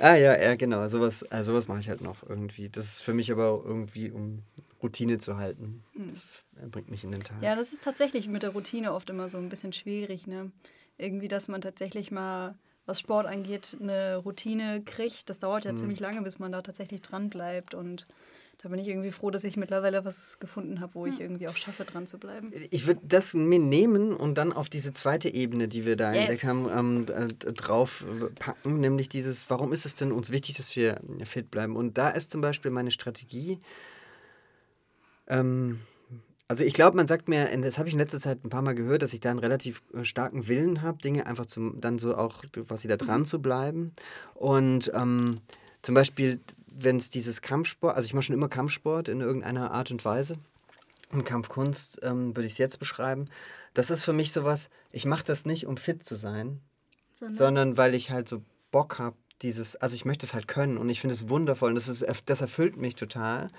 ah ja, ja, genau. Sowas, äh, sowas mache ich halt noch irgendwie. Das ist für mich aber irgendwie, um Routine zu halten. Das äh, bringt mich in den Tag. Ja, das ist tatsächlich mit der Routine oft immer so ein bisschen schwierig. Ne? Irgendwie, dass man tatsächlich mal, was Sport angeht, eine Routine kriegt. Das dauert ja ziemlich lange, bis man da tatsächlich dran bleibt. Und da bin ich irgendwie froh, dass ich mittlerweile was gefunden habe, wo ich irgendwie auch schaffe, dran zu bleiben. Ich würde das mir nehmen und dann auf diese zweite Ebene, die wir da Yes. entdeckt haben, ähm, äh, drauf packen, nämlich dieses, warum ist es denn uns wichtig, dass wir fit bleiben? Und da ist zum Beispiel meine Strategie, ähm, Also ich glaube, man sagt mir, das habe ich in letzter Zeit ein paar Mal gehört, dass ich da einen relativ äh, starken Willen habe, Dinge einfach zum, dann so auch quasi da dran mhm. zu bleiben. Und ähm, zum Beispiel, wenn es dieses Kampfsport, also ich mache schon immer Kampfsport in irgendeiner Art und Weise. Und Kampfkunst ähm, würde ich es jetzt beschreiben. Das ist für mich sowas, ich mache das nicht, um fit zu sein, sondern, sondern weil ich halt so Bock habe, dieses, also ich möchte es halt können und ich finde es wundervoll und das, ist, das erfüllt mich total.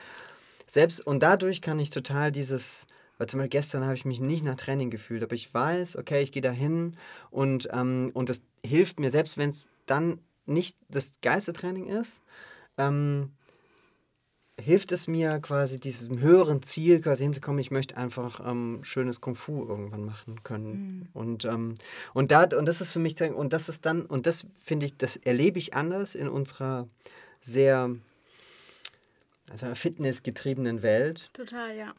Selbst, und dadurch kann ich total dieses, weil zum Beispiel gestern habe ich mich nicht nach Training gefühlt, aber ich weiß, okay, ich gehe da hin und, ähm, und das hilft mir, selbst wenn es dann nicht das geilste Training ist, ähm, hilft es mir quasi diesem höheren Ziel quasi hinzukommen, ich möchte einfach ähm, schönes Kung Fu irgendwann machen können. Mhm. Und, ähm, und, da, und das ist für mich, und das ist dann, und das finde ich, das erlebe ich anders in unserer sehr also fitnessgetriebenen Welt. Total, ja.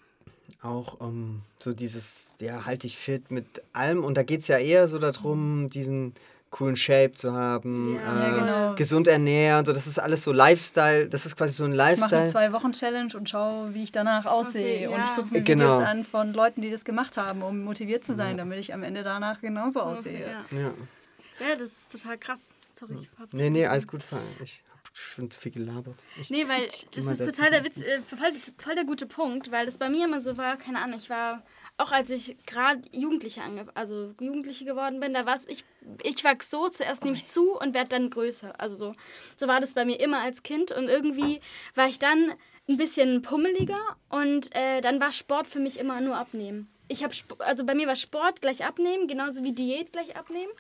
Auch um, ähm, so dieses, ja, halte ich fit mit allem. Und da geht es ja eher so darum, diesen coolen Shape zu haben, ja. Äh, ja, genau. gesund ernähren, so das ist alles so Lifestyle, das ist quasi so ein Lifestyle. Ich mache eine zwei Wochen Challenge und schaue, wie ich danach aussehe ja. und ich gucke mir genau. Videos an von Leuten, die das gemacht haben, um motiviert zu sein, damit ich am Ende danach genauso aussehe. Ja. Ja. das ist total krass. Sorry, ich hab Nee, nee, alles gut, ich schon zu viel gelabert. Ich, nee, weil das ist total der Witz, äh, voll, voll, der gute Punkt, weil das bei mir immer so war, keine Ahnung, ich war, auch als ich gerade Jugendliche also Jugendliche geworden bin, da war es, ich, ich wachse so, zuerst nehme ich zu und werde dann größer. Also so, so war das bei mir immer als Kind und irgendwie war ich dann ein bisschen pummeliger und äh, dann war Sport für mich immer nur abnehmen. Ich habe, also bei mir war Sport gleich abnehmen, genauso wie Diät gleich abnehmen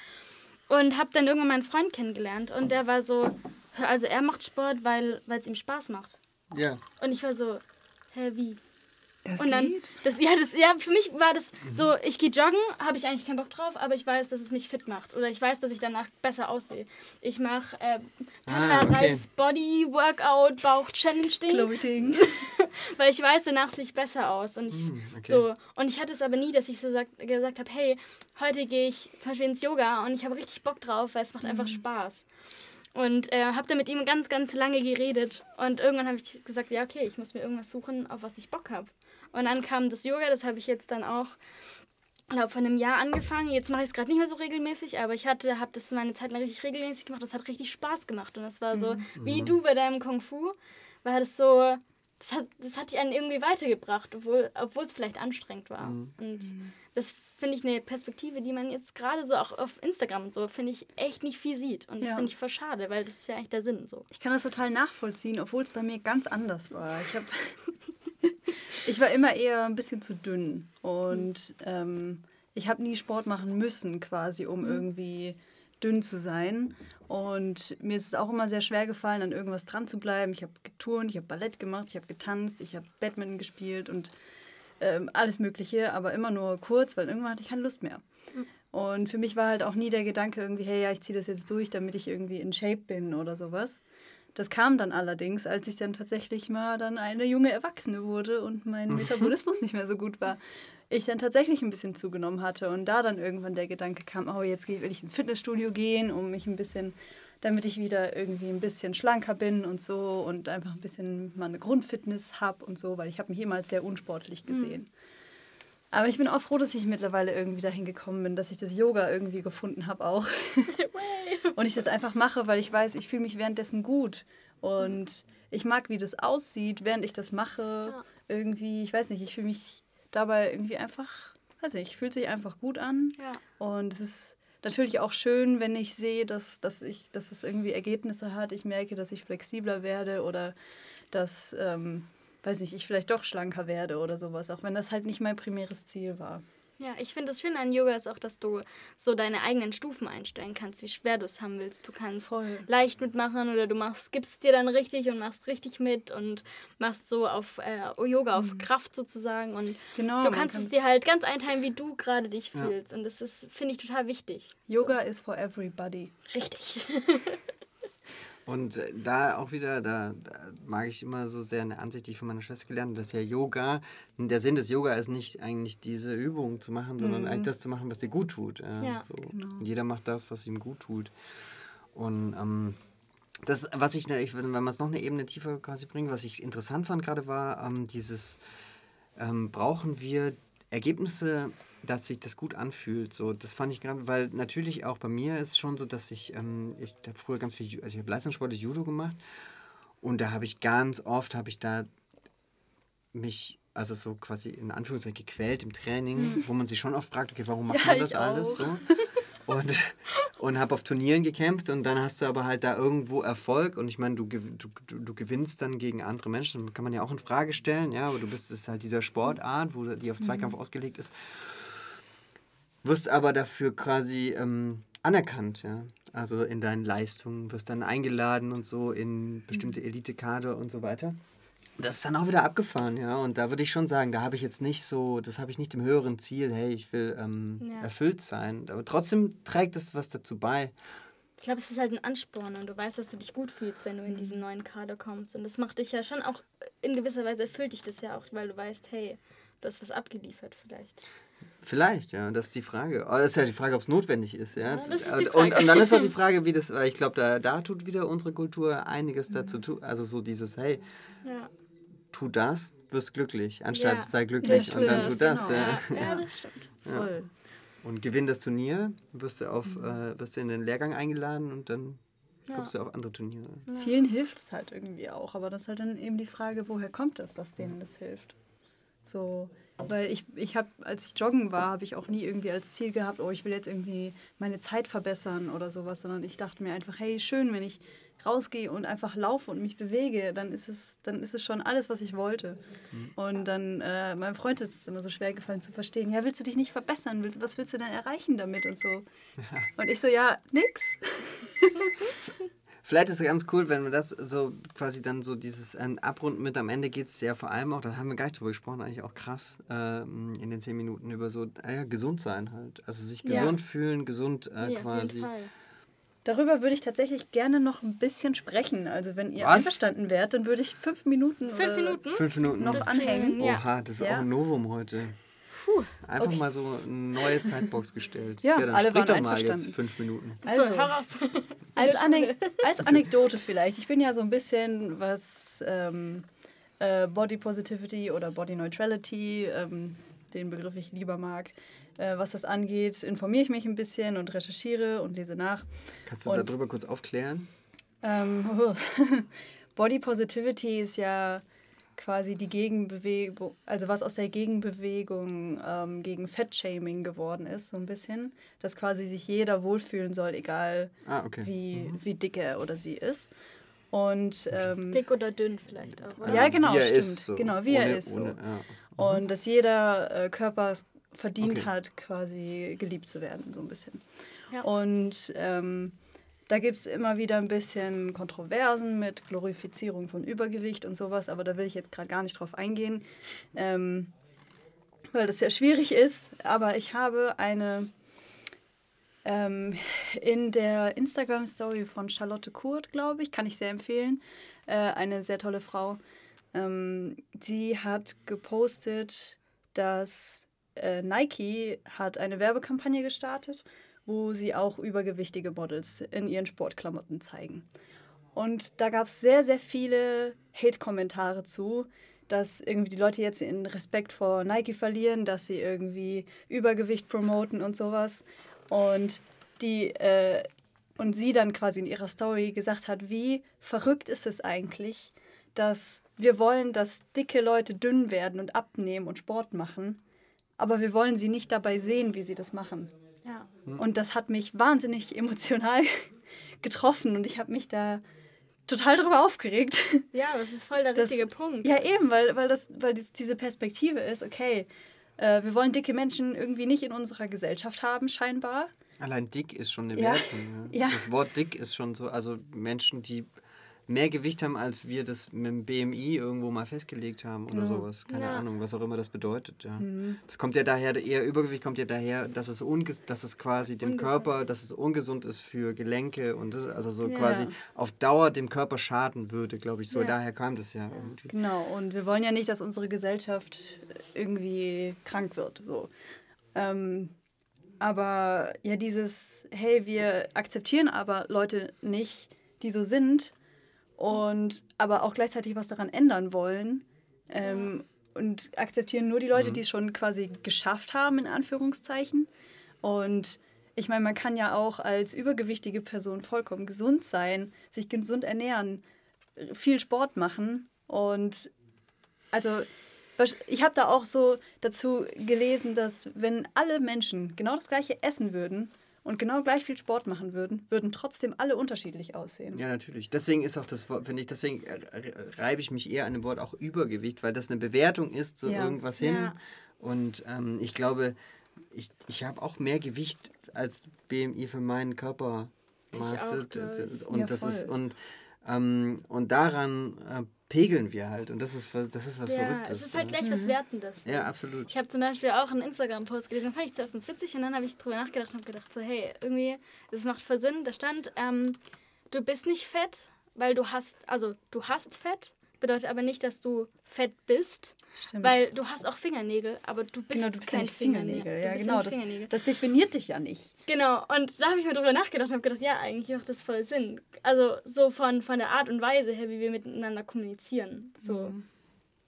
und habe dann irgendwann meinen Freund kennengelernt und der war so, also er macht Sport, weil es ihm Spaß macht. Ja. Und ich war so, hä, wie? Das und dann, geht? Das, ja, das, ja, für mich war das mhm. so, ich gehe joggen, habe ich eigentlich keinen Bock drauf, aber ich weiß, dass es mich fit macht. Oder ich weiß, dass ich danach besser aussehe. Ich mache äh, Panda ah, okay. Body Workout Bauch Challenge Ding. Gloating. Weil ich weiß, danach sehe ich besser aus. Und ich, mm, okay. so, und ich hatte es aber nie, dass ich so sag, gesagt habe, hey, heute gehe ich zum Beispiel ins Yoga und ich habe richtig Bock drauf, weil es macht mm. einfach Spaß. Und äh, habe dann mit ihm ganz, ganz lange geredet. Und irgendwann habe ich gesagt, ja, okay, ich muss mir irgendwas suchen, auf was ich Bock habe. Und dann kam das Yoga, das habe ich jetzt dann auch, glaube vor einem Jahr angefangen. Jetzt mache ich es gerade nicht mehr so regelmäßig, aber ich hatte, habe das meine Zeit lang richtig regelmäßig gemacht. Das hat richtig Spaß gemacht. Und das war so, mhm. wie du bei deinem Kung Fu, war das so, das hat, das hat dich einen irgendwie weitergebracht, obwohl, obwohl es vielleicht anstrengend war. Mhm. Und mhm. das finde ich eine Perspektive, die man jetzt gerade so auch auf Instagram und so, finde ich, echt nicht viel sieht. Und das ja. finde ich voll schade, weil das ist ja eigentlich der Sinn so. Ich kann das total nachvollziehen, obwohl es bei mir ganz anders war. Ich, hab ich war immer eher ein bisschen zu dünn und ähm, ich habe nie Sport machen müssen quasi, um mhm. irgendwie dünn zu sein. Und mir ist es auch immer sehr schwer gefallen, an irgendwas dran zu bleiben. Ich habe geturnt, ich habe Ballett gemacht, ich habe getanzt, ich habe Badminton gespielt und ähm, alles Mögliche, aber immer nur kurz, weil irgendwann hatte ich keine Lust mehr. Mhm. Und für mich war halt auch nie der Gedanke irgendwie, hey, ja, ich ziehe das jetzt durch, damit ich irgendwie in Shape bin oder sowas. Das kam dann allerdings, als ich dann tatsächlich mal dann eine junge Erwachsene wurde und mein Metabolismus nicht mehr so gut war. Ich dann tatsächlich ein bisschen zugenommen hatte und da dann irgendwann der Gedanke kam, oh, jetzt will ich ins Fitnessstudio gehen, um mich ein bisschen damit ich wieder irgendwie ein bisschen schlanker bin und so und einfach ein bisschen mal eine Grundfitness habe und so, weil ich habe mich immer als sehr unsportlich gesehen. Mhm. Aber ich bin auch froh, dass ich mittlerweile irgendwie dahin gekommen bin, dass ich das Yoga irgendwie gefunden habe auch. und ich das einfach mache, weil ich weiß, ich fühle mich währenddessen gut. Und ich mag, wie das aussieht, während ich das mache. Ja. Irgendwie, ich weiß nicht, ich fühle mich dabei irgendwie einfach, weiß nicht, fühlt sich einfach gut an. Ja. Und es ist natürlich auch schön, wenn ich sehe, dass, dass, ich, dass es irgendwie Ergebnisse hat. Ich merke, dass ich flexibler werde oder dass, ähm, weiß nicht, ich vielleicht doch schlanker werde oder sowas, auch wenn das halt nicht mein primäres Ziel war. Ja, ich finde das schön an Yoga ist auch, dass du so deine eigenen Stufen einstellen kannst, wie schwer du es haben willst. Du kannst Voll. leicht mitmachen oder du machst, gibst dir dann richtig und machst richtig mit und machst so auf äh, Yoga auf mhm. Kraft sozusagen und genau, du kannst es dir halt ganz einteilen, wie du gerade dich ja. fühlst und das ist, finde ich, total wichtig. Yoga so. is for everybody. Richtig. Und äh, da auch wieder, da, da, mag ich immer so sehr eine Ansicht, die ich von meiner Schwester gelernt habe, dass ja Yoga, der Sinn des Yoga ist nicht eigentlich diese Übung zu machen, sondern mhm. eigentlich das zu machen, was dir gut tut. Ja, ja so. genau. Und jeder macht das, was ihm gut tut. Und ähm, das, was ich, ich wenn man es noch eine Ebene tiefer quasi bringt, was ich interessant fand gerade war, ähm, dieses ähm, brauchen wir Ergebnisse, dass sich das gut anfühlt. So, das fand ich gerade, weil natürlich auch bei mir ist es schon so, dass ich, ähm, ich habe früher ganz viel, also ich habe leistungssportlich Judo gemacht und da habe ich ganz oft, habe ich da mich, also so quasi in Anführungszeichen gequält im Training, Hm. wo man sich schon oft fragt, okay, warum macht Ja, man das alles so? Und, und habe auf Turnieren gekämpft und dann hast du aber halt da irgendwo Erfolg und ich meine, du, du, du, gewinnst dann gegen andere Menschen, kann man ja auch in Frage stellen, ja, aber du bist, es ist halt dieser Sportart, wo die auf Zweikampf ausgelegt ist, wirst aber dafür quasi ähm, anerkannt, ja, also in deinen Leistungen, wirst dann eingeladen und so in bestimmte Elitekader und so weiter. Das ist dann auch wieder abgefahren, ja. Und da würde ich schon sagen, da habe ich jetzt nicht so, das habe ich nicht im höheren Ziel, hey, ich will ähm, Ja. erfüllt sein. Aber trotzdem trägt es was dazu bei. Ich glaube, es ist halt ein Ansporn und du weißt, dass du dich gut fühlst, wenn du in diesen neuen Kader kommst. Und das macht dich ja schon auch, in gewisser Weise erfüllt dich das ja auch, weil du weißt, hey, du hast was abgeliefert vielleicht. Vielleicht, ja, das ist die Frage. Aber das ist ja die Frage, ob es notwendig ist, ja. Ja, das ist die und, und, dann ist auch die Frage, wie das, weil ich glaube, da, da tut wieder unsere Kultur einiges dazu tun. Also so dieses, hey, Ja, tu das, wirst glücklich, anstatt Ja, sei glücklich und dann tu das. genau. Ja. ja, ja das stimmt. Voll. Und gewinn das Turnier, wirst du, auf, äh, wirst du in den Lehrgang eingeladen und dann Ja. kommst du auf andere Turniere. Vielen hilft es halt irgendwie auch, aber das ist halt dann eben die Frage, woher kommt es, dass denen das hilft? So, weil ich, ich habe, als ich joggen war, habe ich auch nie irgendwie als Ziel gehabt, oh, ich will jetzt irgendwie meine Zeit verbessern oder sowas, sondern ich dachte mir einfach, hey, schön, wenn ich rausgehe und einfach laufe und mich bewege, dann ist es, dann ist es schon alles, was ich wollte. Und dann, äh, meinem Freund ist es immer so schwer gefallen zu verstehen, ja, willst du dich nicht verbessern? Willst, was willst du denn erreichen damit und so? Und ich so, ja, nix. Vielleicht ist es ganz cool, wenn wir das so quasi dann so dieses äh, Abrunden mit am Ende geht es ja vor allem auch, da haben wir gar nicht drüber gesprochen, eigentlich auch krass ähm, in den zehn Minuten über so, äh, ja, gesund sein halt. Also sich Ja. gesund fühlen, gesund äh, Ja, auf jeden quasi. Fall. Darüber würde ich tatsächlich gerne noch ein bisschen sprechen. Also wenn ihr Was? einverstanden wärt, dann würde ich fünf Minuten, Fünf Minuten? Fünf Minuten. noch Das anhängen. ja. Oha, das ist Ja. auch ein Novum heute. Puh. Einfach Okay. mal so eine neue Zeitbox gestellt. Ja, dann alle sprich waren doch mal jetzt fünf Minuten. Also, so, hau raus. als, Anek als Anekdote vielleicht. Ich bin ja so ein bisschen, was ähm, äh, Body Positivity oder Body Neutrality, ähm, den Begriff ich lieber mag, äh, was das angeht, informiere ich mich ein bisschen und recherchiere und lese nach. Kannst du Und- darüber kurz aufklären? Ähm, Body Positivity ist ja quasi die Gegenbewegung, also was aus der Gegenbewegung ähm, gegen Fettshaming geworden ist, so ein bisschen, dass quasi sich jeder wohlfühlen soll, egal Ah, okay. wie, wie dick er oder sie ist. Und ähm, Dick oder dünn vielleicht auch, oder? Ja, genau, wie er stimmt. Ist, so. Genau, wie er ohne, ist, so. Ohne, ja. und dass jeder äh, Körper es verdient Okay. hat, quasi geliebt zu werden, so ein bisschen. Ja. Und ähm, da gibt es immer wieder ein bisschen Kontroversen mit Glorifizierung von Übergewicht und sowas, aber da will ich jetzt gerade gar nicht drauf eingehen, ähm, weil das sehr schwierig ist. Aber ich habe eine ähm, in der Instagram-Story von Charlotte Kurt, glaube ich, kann ich sehr empfehlen, äh, eine sehr tolle Frau. Ähm, sie hat gepostet, dass äh, Nike hat eine Werbekampagne gestartet, wo sie auch übergewichtige Models in ihren Sportklamotten zeigen. Und da gab es sehr, sehr viele Hate-Kommentare zu, dass irgendwie die Leute jetzt ihren Respekt vor Nike verlieren, dass sie irgendwie Übergewicht promoten und sowas. Und die äh, und sie dann quasi in ihrer Story gesagt hat, wie verrückt ist es eigentlich, dass wir wollen, dass dicke Leute dünn werden und abnehmen und Sport machen, aber wir wollen sie nicht dabei sehen, wie sie das machen. Ja. Und das hat mich wahnsinnig emotional getroffen und ich habe mich da total drüber aufgeregt. ja, das ist voll der Das- richtige Punkt. Ja, eben, weil, weil, das, weil dies- diese Perspektive ist, okay, äh, wir wollen dicke Menschen irgendwie nicht in unserer Gesellschaft haben, scheinbar. Allein dick ist schon eine Ja. Wertung. Ja. Ja. Das Wort dick ist schon so, also Menschen, die mehr Gewicht haben, als wir das mit dem BMI irgendwo mal festgelegt haben oder sowas. Keine Ja. Ahnung, was auch immer das bedeutet. Ja. Mhm. Das kommt ja daher, eher Übergewicht kommt ja daher, dass es, unges dass es quasi dem Ungesund Körper, dass es ungesund ist für Gelenke und also so Ja. quasi auf Dauer dem Körper schaden würde, glaube ich. So Ja. daher kam das ja irgendwie. Genau, und wir wollen ja nicht, dass unsere Gesellschaft irgendwie krank wird. So. Ähm, aber ja, dieses, hey, wir akzeptieren aber Leute nicht, die so sind und aber auch gleichzeitig was daran ändern wollen. Ähm, und akzeptieren nur die Leute, Mhm. die es schon quasi geschafft haben, in Anführungszeichen. Und ich meine, man kann ja auch als übergewichtige Person vollkommen gesund sein, sich gesund ernähren, viel Sport machen und also ich habe da auch so dazu gelesen, dass wenn alle Menschen genau das gleiche essen würden und genau gleich viel Sport machen würden, würden trotzdem alle unterschiedlich aussehen. Ja, natürlich. Deswegen ist auch das Wort, finde ich, deswegen reibe ich mich eher an dem Wort auch Übergewicht, weil das eine Bewertung ist, so Ja. irgendwas hin. Ja. Und ähm, ich glaube, ich, ich habe auch mehr Gewicht als BMI für meinen auch, glaub ich. Und Ja, das ist, voll. und, ähm, und daran äh, pegeln wir halt. Und das ist was, das ist was ja, Verrücktes. es ist halt ne? gleich was Wertendes. Ja, absolut. Ich habe zum Beispiel auch einen Instagram-Post gelesen, den fand ich zuerst ganz witzig und dann habe ich drüber nachgedacht und habe gedacht, so hey, irgendwie, das macht voll Sinn. Da stand, ähm, du bist nicht fett, weil du hast, also du hast Fett, bedeutet aber nicht, dass du fett bist, Stimmt. weil du hast auch Fingernägel, aber du bist, genau, du bist ja kein nicht Fingernägel. Du Ja, bist genau. Das, Fingernägel. das definiert dich ja nicht. Genau, und da habe ich mir drüber nachgedacht und habe gedacht, ja, eigentlich macht das voll Sinn. Also so von, von der Art und Weise her, wie wir miteinander kommunizieren. So. Mhm.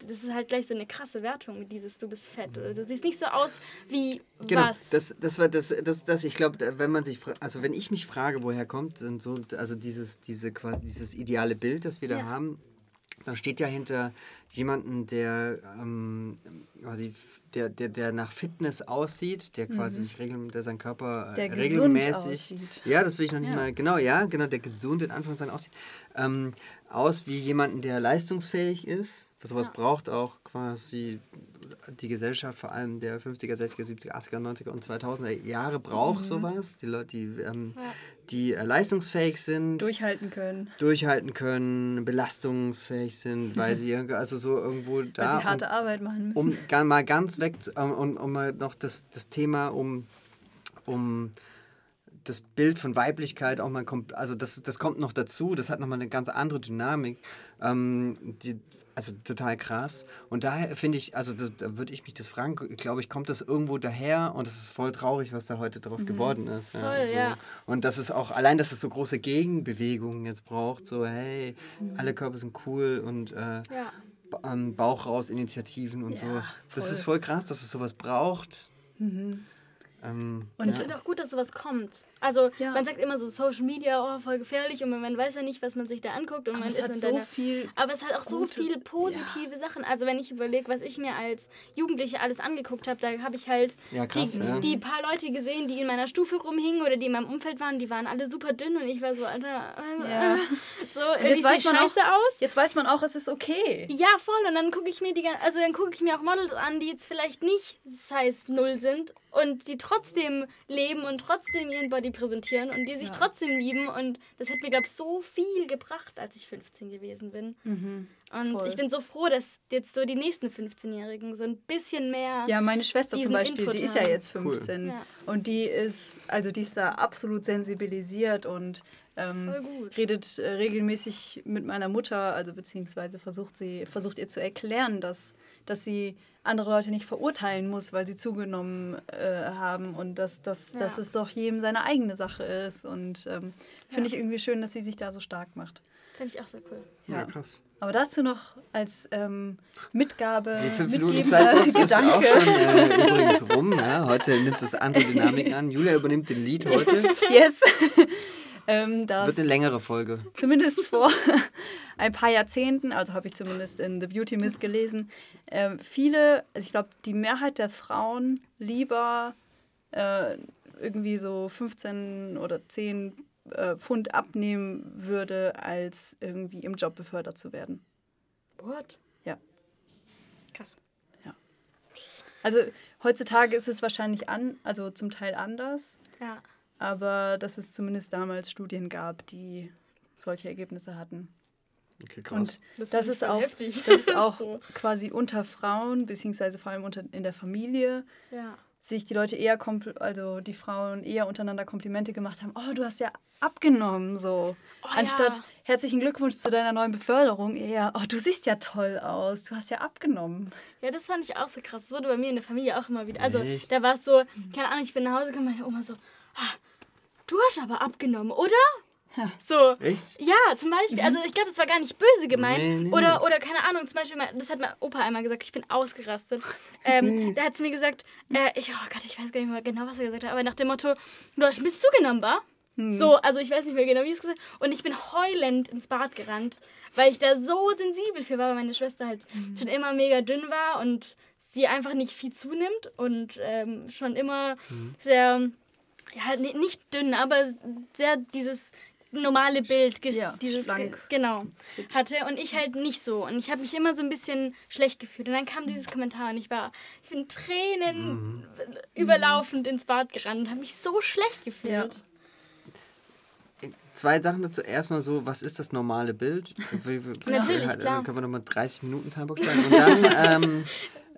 Das ist halt gleich so eine krasse Wertung, dieses du bist fett oder du siehst nicht so aus wie Genau, was. das, das war das, das, das ich glaube, wenn man sich, also wenn ich mich frage, woher kommt denn so, also dieses, diese, quasi dieses ideale Bild, das wir da Ja. haben, dann steht ja hinter jemanden, der ähm, quasi, der, der, der nach Fitness aussieht, der quasi sich regel, der seinen Körper äh, Mhm. Der regelmäßig, aussieht. ja, das will ich noch nicht Ja. mal, genau, ja, genau, der gesund in Anführungszeichen aussieht, ähm, aus wie jemanden, der leistungsfähig ist. Sowas Ja. braucht auch quasi die Gesellschaft, vor allem der 50er, 60er, 70er, 80er, 90er und 2000er Jahre braucht sowas. Die Leute, die, ähm, Ja. die äh, leistungsfähig sind, Durchhalten können. durchhalten können, belastungsfähig sind, weil sie also so irgendwo Weil da sie harte Arbeit machen müssen. um mal ganz weg um, um, um mal noch das, das Thema um um das Bild von Weiblichkeit auch mal kommt, also das, das kommt noch dazu, das hat nochmal eine ganz andere Dynamik, ähm, die, also total krass. Und daher finde ich, also da, da würde ich mich das fragen, glaube ich, kommt das irgendwo daher und es ist voll traurig, was da heute daraus geworden ist. Mhm. Voll, so. ja. Und das ist auch, allein, dass es so große Gegenbewegungen jetzt braucht, so hey, alle Körper sind cool und äh, ja. Ähm, Bauch raus Initiativen und so. Ja, Das voll. ist voll krass, dass es sowas braucht. Ähm, Und Ich ja. finde auch gut, dass sowas kommt. Also Ja. man sagt immer so Social Media, oh, voll gefährlich und man weiß ja nicht, was man sich da anguckt und Aber man es ist hat in so deiner viel Aber es hat auch so Gutes. viele positive Sachen. Also wenn ich überlege, was ich mir als Jugendliche alles angeguckt habe, da habe ich halt Ja, krass, die, ja. die paar Leute gesehen, die in meiner Stufe rumhingen oder die in meinem Umfeld waren, die waren alle super dünn und ich war so, Alter, äh, Ja. so, jetzt irgendwie weiß sieht man auch- scheiße aus. Jetzt weiß man auch, es ist okay. Ja, voll. Und dann gucke ich mir die, also dann gucke ich mir auch Models an, die jetzt vielleicht nicht Size 0 sind und die trotzdem leben und trotzdem ihren Body präsentieren und die sich Ja. trotzdem lieben. Und das hat mir, glaube ich, so viel gebracht, als ich 15 gewesen bin. Und. Voll. ich bin so froh, dass jetzt so die nächsten 15-Jährigen so ein bisschen mehr. Ja, meine Schwester zum Beispiel, Input die ist ja jetzt 15 Ja. und die ist, also die ist da absolut sensibilisiert und ähm, redet äh, regelmäßig mit meiner Mutter, also beziehungsweise versucht sie, versucht ihr zu erklären, dass, dass sie andere Leute nicht verurteilen muss, weil sie zugenommen äh, haben und dass, dass, Ja. dass es doch jedem seine eigene Sache ist. Und ähm, finde Ja. ich irgendwie schön, dass sie sich da so stark macht. Finde ich auch sehr cool. ja, Ja. krass. Aber dazu noch als ähm, Mitgabe, Die 5 Minuten Zeitbox ist auch schon äh, übrigens rum. Ja? Heute nimmt es andere Dynamiken an. Julia übernimmt den Lied heute. Yes. ähm, Wird eine längere Folge. zumindest vor ein paar Jahrzehnten, also habe ich zumindest in The Beauty Myth gelesen, ähm, viele, also ich glaube, die Mehrheit der Frauen lieber äh, irgendwie so 15 oder 10 äh, Pfund abnehmen würde, als irgendwie im Job befördert zu werden. What? Ja. Krass. Also heutzutage ist es wahrscheinlich an, also zum Teil anders, Ja. aber dass es zumindest damals Studien gab, die solche Ergebnisse hatten. Okay, Und Das das, ist auch, heftig. das ist Das ist auch so. quasi unter Frauen, beziehungsweise vor allem unter, in der Familie, Ja. Sich die Leute eher, also die Frauen eher untereinander Komplimente gemacht haben. Oh, du hast ja abgenommen, so. Oh, Anstatt ja. herzlichen Glückwunsch zu deiner neuen Beförderung, eher, oh, du siehst ja toll aus, du hast ja abgenommen. Ja, das fand ich auch so krass. Das wurde bei mir in der Familie auch immer wieder. Also, Echt? da war es so, keine Ahnung, ich bin nach Hause gekommen, meine Oma so, ah, du hast aber abgenommen, oder? So. Echt? Ja, zum Beispiel. Also ich glaube, das war gar nicht böse gemeint. Nee, nee, oder, nee. oder keine Ahnung, zum Beispiel, mal- das hat mein Opa einmal gesagt, ich bin ausgerastet. Ähm, der hat zu mir gesagt, äh, ich, oh Gott, ich weiß gar nicht mehr genau, was er gesagt hat, aber nach dem Motto, du hast ein bisschen zugenommen, war? So, also ich weiß nicht mehr genau, wie es gesagt hat. Und ich bin heulend ins Bad gerannt, weil ich da so sensibel für war, weil meine Schwester halt schon immer mega dünn war und sie einfach nicht viel zunimmt und ähm, schon immer sehr, ja, ni- nicht dünn, aber sehr dieses normale Bild, ges- Ja, dieses, schlank. genau, hatte und ich halt nicht so. Und ich habe mich immer so ein bisschen schlecht gefühlt. Und dann kam dieses Kommentar und ich war, ich bin Tränen überlaufend ins Bad gerannt und habe mich so schlecht gefühlt. Zwei Sachen dazu. Erstmal so, was ist das normale Bild? Wir- wir- Natürlich, halt, klar. Dann können wir nochmal 30 Minuten Timebox stellen. Und dann ähm,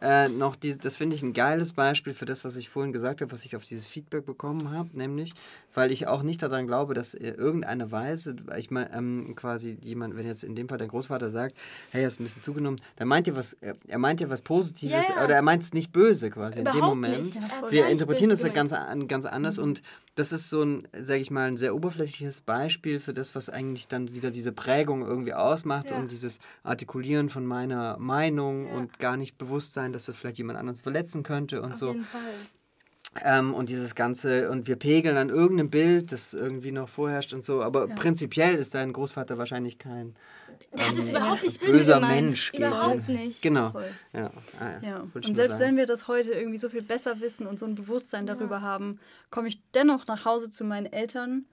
äh, noch, die, das finde ich ein geiles Beispiel für das, was ich vorhin gesagt habe, was ich auf dieses Feedback bekommen habe. Nämlich, weil ich auch nicht daran glaube, dass äh, irgendeine Weise, ich meine, ähm, quasi jemand, wenn jetzt in dem Fall der Großvater sagt, hey, hast ein bisschen zugenommen, dann meint ihr was, er er meint ja was Positives, ja. oder er meint es nicht böse quasi in dem Überhaupt Moment. Wir interpretieren das ja ganz, an, ganz anders und das ist so ein, sage ich mal, ein sehr oberflächliches Beispiel für das, was eigentlich dann wieder diese Prägung irgendwie ausmacht Ja. und dieses Artikulieren von meiner Meinung Ja. und gar nicht bewusst sein, dass das vielleicht jemand anderen verletzen könnte und Auf so. jeden Fall. Ähm, und dieses Ganze, und wir pegeln an irgendeinem Bild, das irgendwie noch vorherrscht und so, aber prinzipiell ist dein Großvater wahrscheinlich kein Der hat es ähm, überhaupt nicht böse böser gemeint. Mensch. Überhaupt gegen- nicht. Genau. Ja. Ah, ja. Ja. Ich Und selbst sagen. wenn wir das heute irgendwie so viel besser wissen und so ein Bewusstsein darüber haben, komme ich dennoch nach Hause zu meinen Eltern.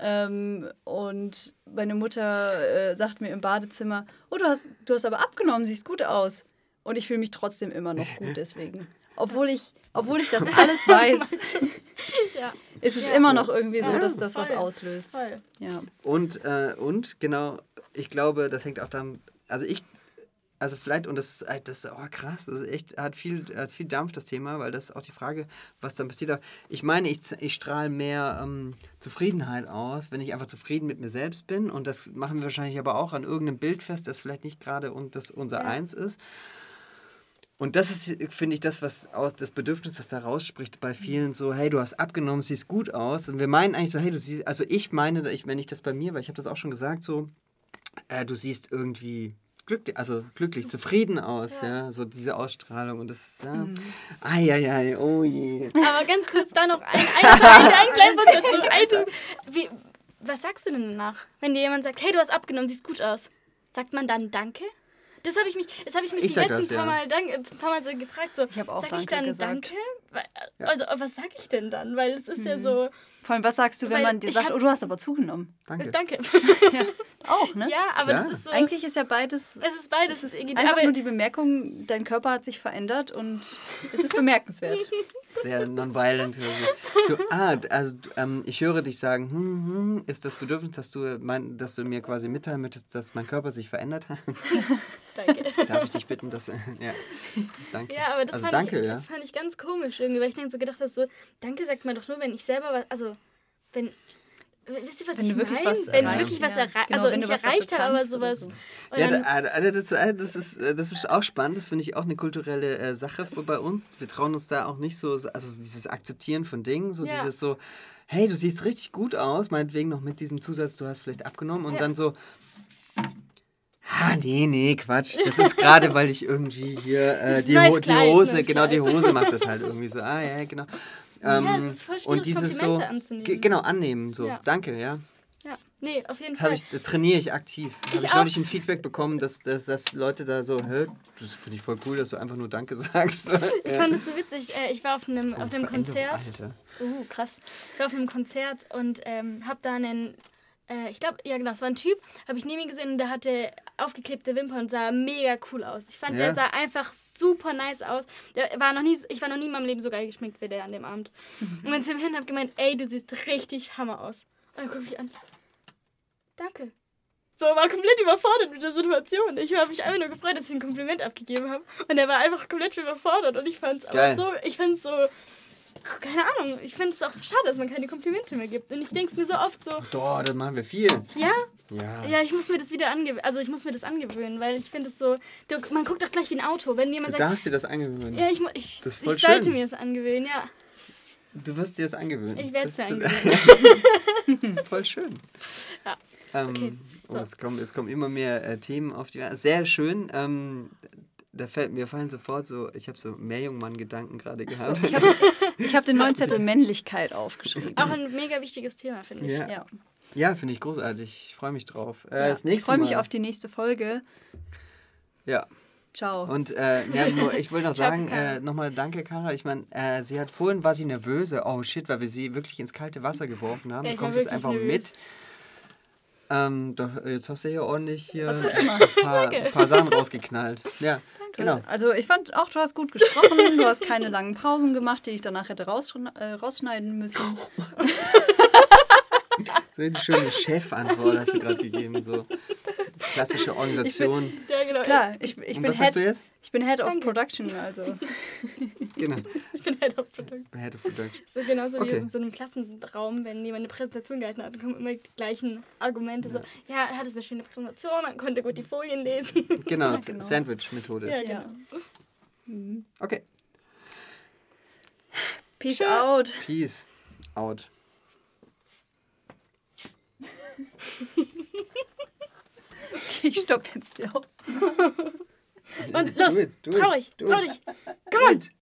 Ähm, und meine Mutter äh, sagt mir im Badezimmer, oh, du hast, du hast aber abgenommen, siehst gut aus. Und ich fühle mich trotzdem immer noch gut deswegen. Obwohl ich, obwohl ich das alles weiß, Ja. ist es Ja. immer noch irgendwie so, dass das was auslöst. Voll. Ja. Und, äh, und genau, ich glaube, das hängt auch dann, also ich, also vielleicht, und das, ist- das ist oh krass, das ist echt, hat viel, hat viel Dampf, das Thema, weil das ist auch die Frage, was dann passiert. Ich meine, ich, ich strahle mehr ähm, Zufriedenheit aus, wenn ich einfach zufrieden mit mir selbst bin. Und das machen wir wahrscheinlich aber auch an irgendeinem Bild fest, das vielleicht nicht gerade und das unser Ja. Eins ist. Und das ist, finde ich, das, was aus das Bedürfnis, das da rausspricht bei vielen so, hey, du hast abgenommen, siehst gut aus. Und wir meinen eigentlich so, hey, du siehst, also ich meine, ich, wenn ich das bei mir, weil ich habe das auch schon gesagt, so, äh, du siehst irgendwie glücklich, also glücklich, zufrieden aus, ja, so diese Ausstrahlung und das, ja, ai, ai, ai, oh je. Aber ganz kurz da noch ein, ein, ein, ein kleiner Punkt dazu. Wie, was sagst du denn danach, wenn dir jemand sagt, hey, du hast abgenommen, siehst gut aus? Sagt man dann Danke? Das habe ich mich, das habe ich mich Ich die letzten das, paar, ja. Mal, dank, äh, paar Mal so gefragt. So, Ich hab auch sag ich Danke dann gesagt. Danke? Also, was sag ich denn dann? Weil es ist ja so, Vor allem, was sagst du, wenn Weil man dir ich sagt, hab- oh, du hast aber zugenommen? Danke. Danke. Auch, ne? ja, aber Klar. das ist so, Eigentlich ist ja beides es ist beides. Es ist irgendwie- einfach aber, nur die Bemerkung, dein Körper hat sich verändert und es ist bemerkenswert. Sehr nonviolent. Also, du, ah, also ähm, ich höre dich sagen, hm, hm, ist das Bedürfnis, dass du, mein, dass du mir quasi mitteilen möchtest, dass mein Körper sich verändert hat? danke. Darf ich dich bitten, dass. ja, danke. Ja, aber das, also fand danke, ich, ja. das fand ich ganz komisch irgendwie, weil ich dann so gedacht habe, so, danke sagt man doch nur, wenn ich selber was, also, wenn, wisst ihr, was Wenn ich meine? was Wenn ich erreicht- wirklich was ja, erreicht, genau, also wenn nicht du was dafür erreicht habe, aber sowas. so. Ja, da, das, äh, das, ist, äh, das ist auch spannend, das finde ich auch eine kulturelle äh, Sache für- bei uns. Wir trauen uns da auch nicht so, also so dieses Akzeptieren von Dingen, so Ja. dieses so, hey, du siehst richtig gut aus, meinetwegen noch mit diesem Zusatz, du hast vielleicht abgenommen und Ja. dann so, ah, nee, nee, Quatsch, das ist gerade, weil ich irgendwie hier äh, die, neues Ho die Hose, genau, die. Hose macht das halt irgendwie so, ah, ja, genau. Ähm, es ist voll schwierig, und dieses so, anzunehmen. ge- genau, annehmen, so, Ja. danke, ja. ja, nee, auf jeden Habe Fall. ich, da trainiere ich aktiv. Habe Ich auch. neulich ein Feedback bekommen, dass, dass, dass Leute da so, hä, das finde ich voll cool, dass du einfach nur Danke sagst. Ich fand das so witzig. Äh, ich war auf einem, auf einem Konzert. Alter. Uh, krass. Ich war auf einem Konzert und ähm, hab da einen, äh, ich glaube, ja genau, es war ein Typ, habe ich neben ihm gesehen und der hatte aufgeklebte Wimpern und sah mega cool aus. Ich fand, Ja. der sah einfach super nice aus. Der war noch nie, ich war noch nie in meinem Leben so geil geschminkt wie der an dem Abend. Und bin zu ihm hin und hab gemeint, ey, du siehst richtig Hammer aus. Und dann guck ich an. Danke. So, war komplett überfordert mit der Situation. Ich habe mich einfach nur gefreut, dass ich ein Kompliment abgegeben habe. Und er war einfach komplett überfordert. Und ich fand's aber Geil. so, ich fand's so, keine Ahnung, ich finde es auch so schade, dass man keine Komplimente mehr gibt. Und ich denke mir so oft so, Doch, das machen wir viel. ja, Ja. ja, ich muss mir das wieder angewöhnen. Also ich muss mir das angewöhnen, weil ich finde es so, du, man guckt doch gleich wie ein Auto. Wenn Du jemand sagt, darfst dir das angewöhnen. ja, ich, ich, ich sollte schön. mir das angewöhnen, ja. du wirst dir das angewöhnen. Ich werde es mir angewöhnen. Das ist voll schön. Ja, Ähm, okay. oh, So. es, kommen, es kommen immer mehr äh, Themen auf die. Sehr schön. Ähm, da fällt mir fallen sofort so, ich habe so Meerjungmann-Gedanken gerade gehabt. Ich habe ich hab den neuen Zettel Männlichkeit aufgeschrieben. Auch ein mega wichtiges Thema, finde ich. Ja. Ja. ja, finde ich großartig. Ich freue mich drauf. Äh, Ja. das nächste Ich freue mich Mal. auf die nächste Folge. Ja. Ciao. Und äh, ja, nur, ich will noch sagen, äh, nochmal danke, Kara. Ich meine, äh, sie hat vorhin war sie nervöse. Oh shit, weil wir sie wirklich ins kalte Wasser geworfen haben. Ja, du kommst jetzt einfach nervös. mit. Ähm, doch, jetzt hast du hier ordentlich hier ein paar, paar Sachen rausgeknallt. Ja, genau. Also ich fand auch, du hast gut gesprochen, du hast keine langen Pausen gemacht, die ich danach hätte rausschn äh, rausschneiden müssen. So eine schöne Chefantwort hast du gerade gegeben. So klassische Organisation. Ja, genau. Klar, ich, ich, bin, was hast du Head, jetzt? ich bin Head of Danke. Production, also. Genau, Ich bin halt auf Produkt. Head of Production. So genauso Okay. wie in so einem Klassenraum, wenn jemand eine Präsentation gehalten hat, dann kommen immer die gleichen Argumente. So, ja, er hatte eine schöne Präsentation, man konnte gut die Folien lesen. Genau, genau. Sandwich-Methode. ja, Ja. genau. Okay, Peace Tschö. out. peace out. Ich stopp jetzt die Aufnahme. Und los, trau dich, trau dich. On.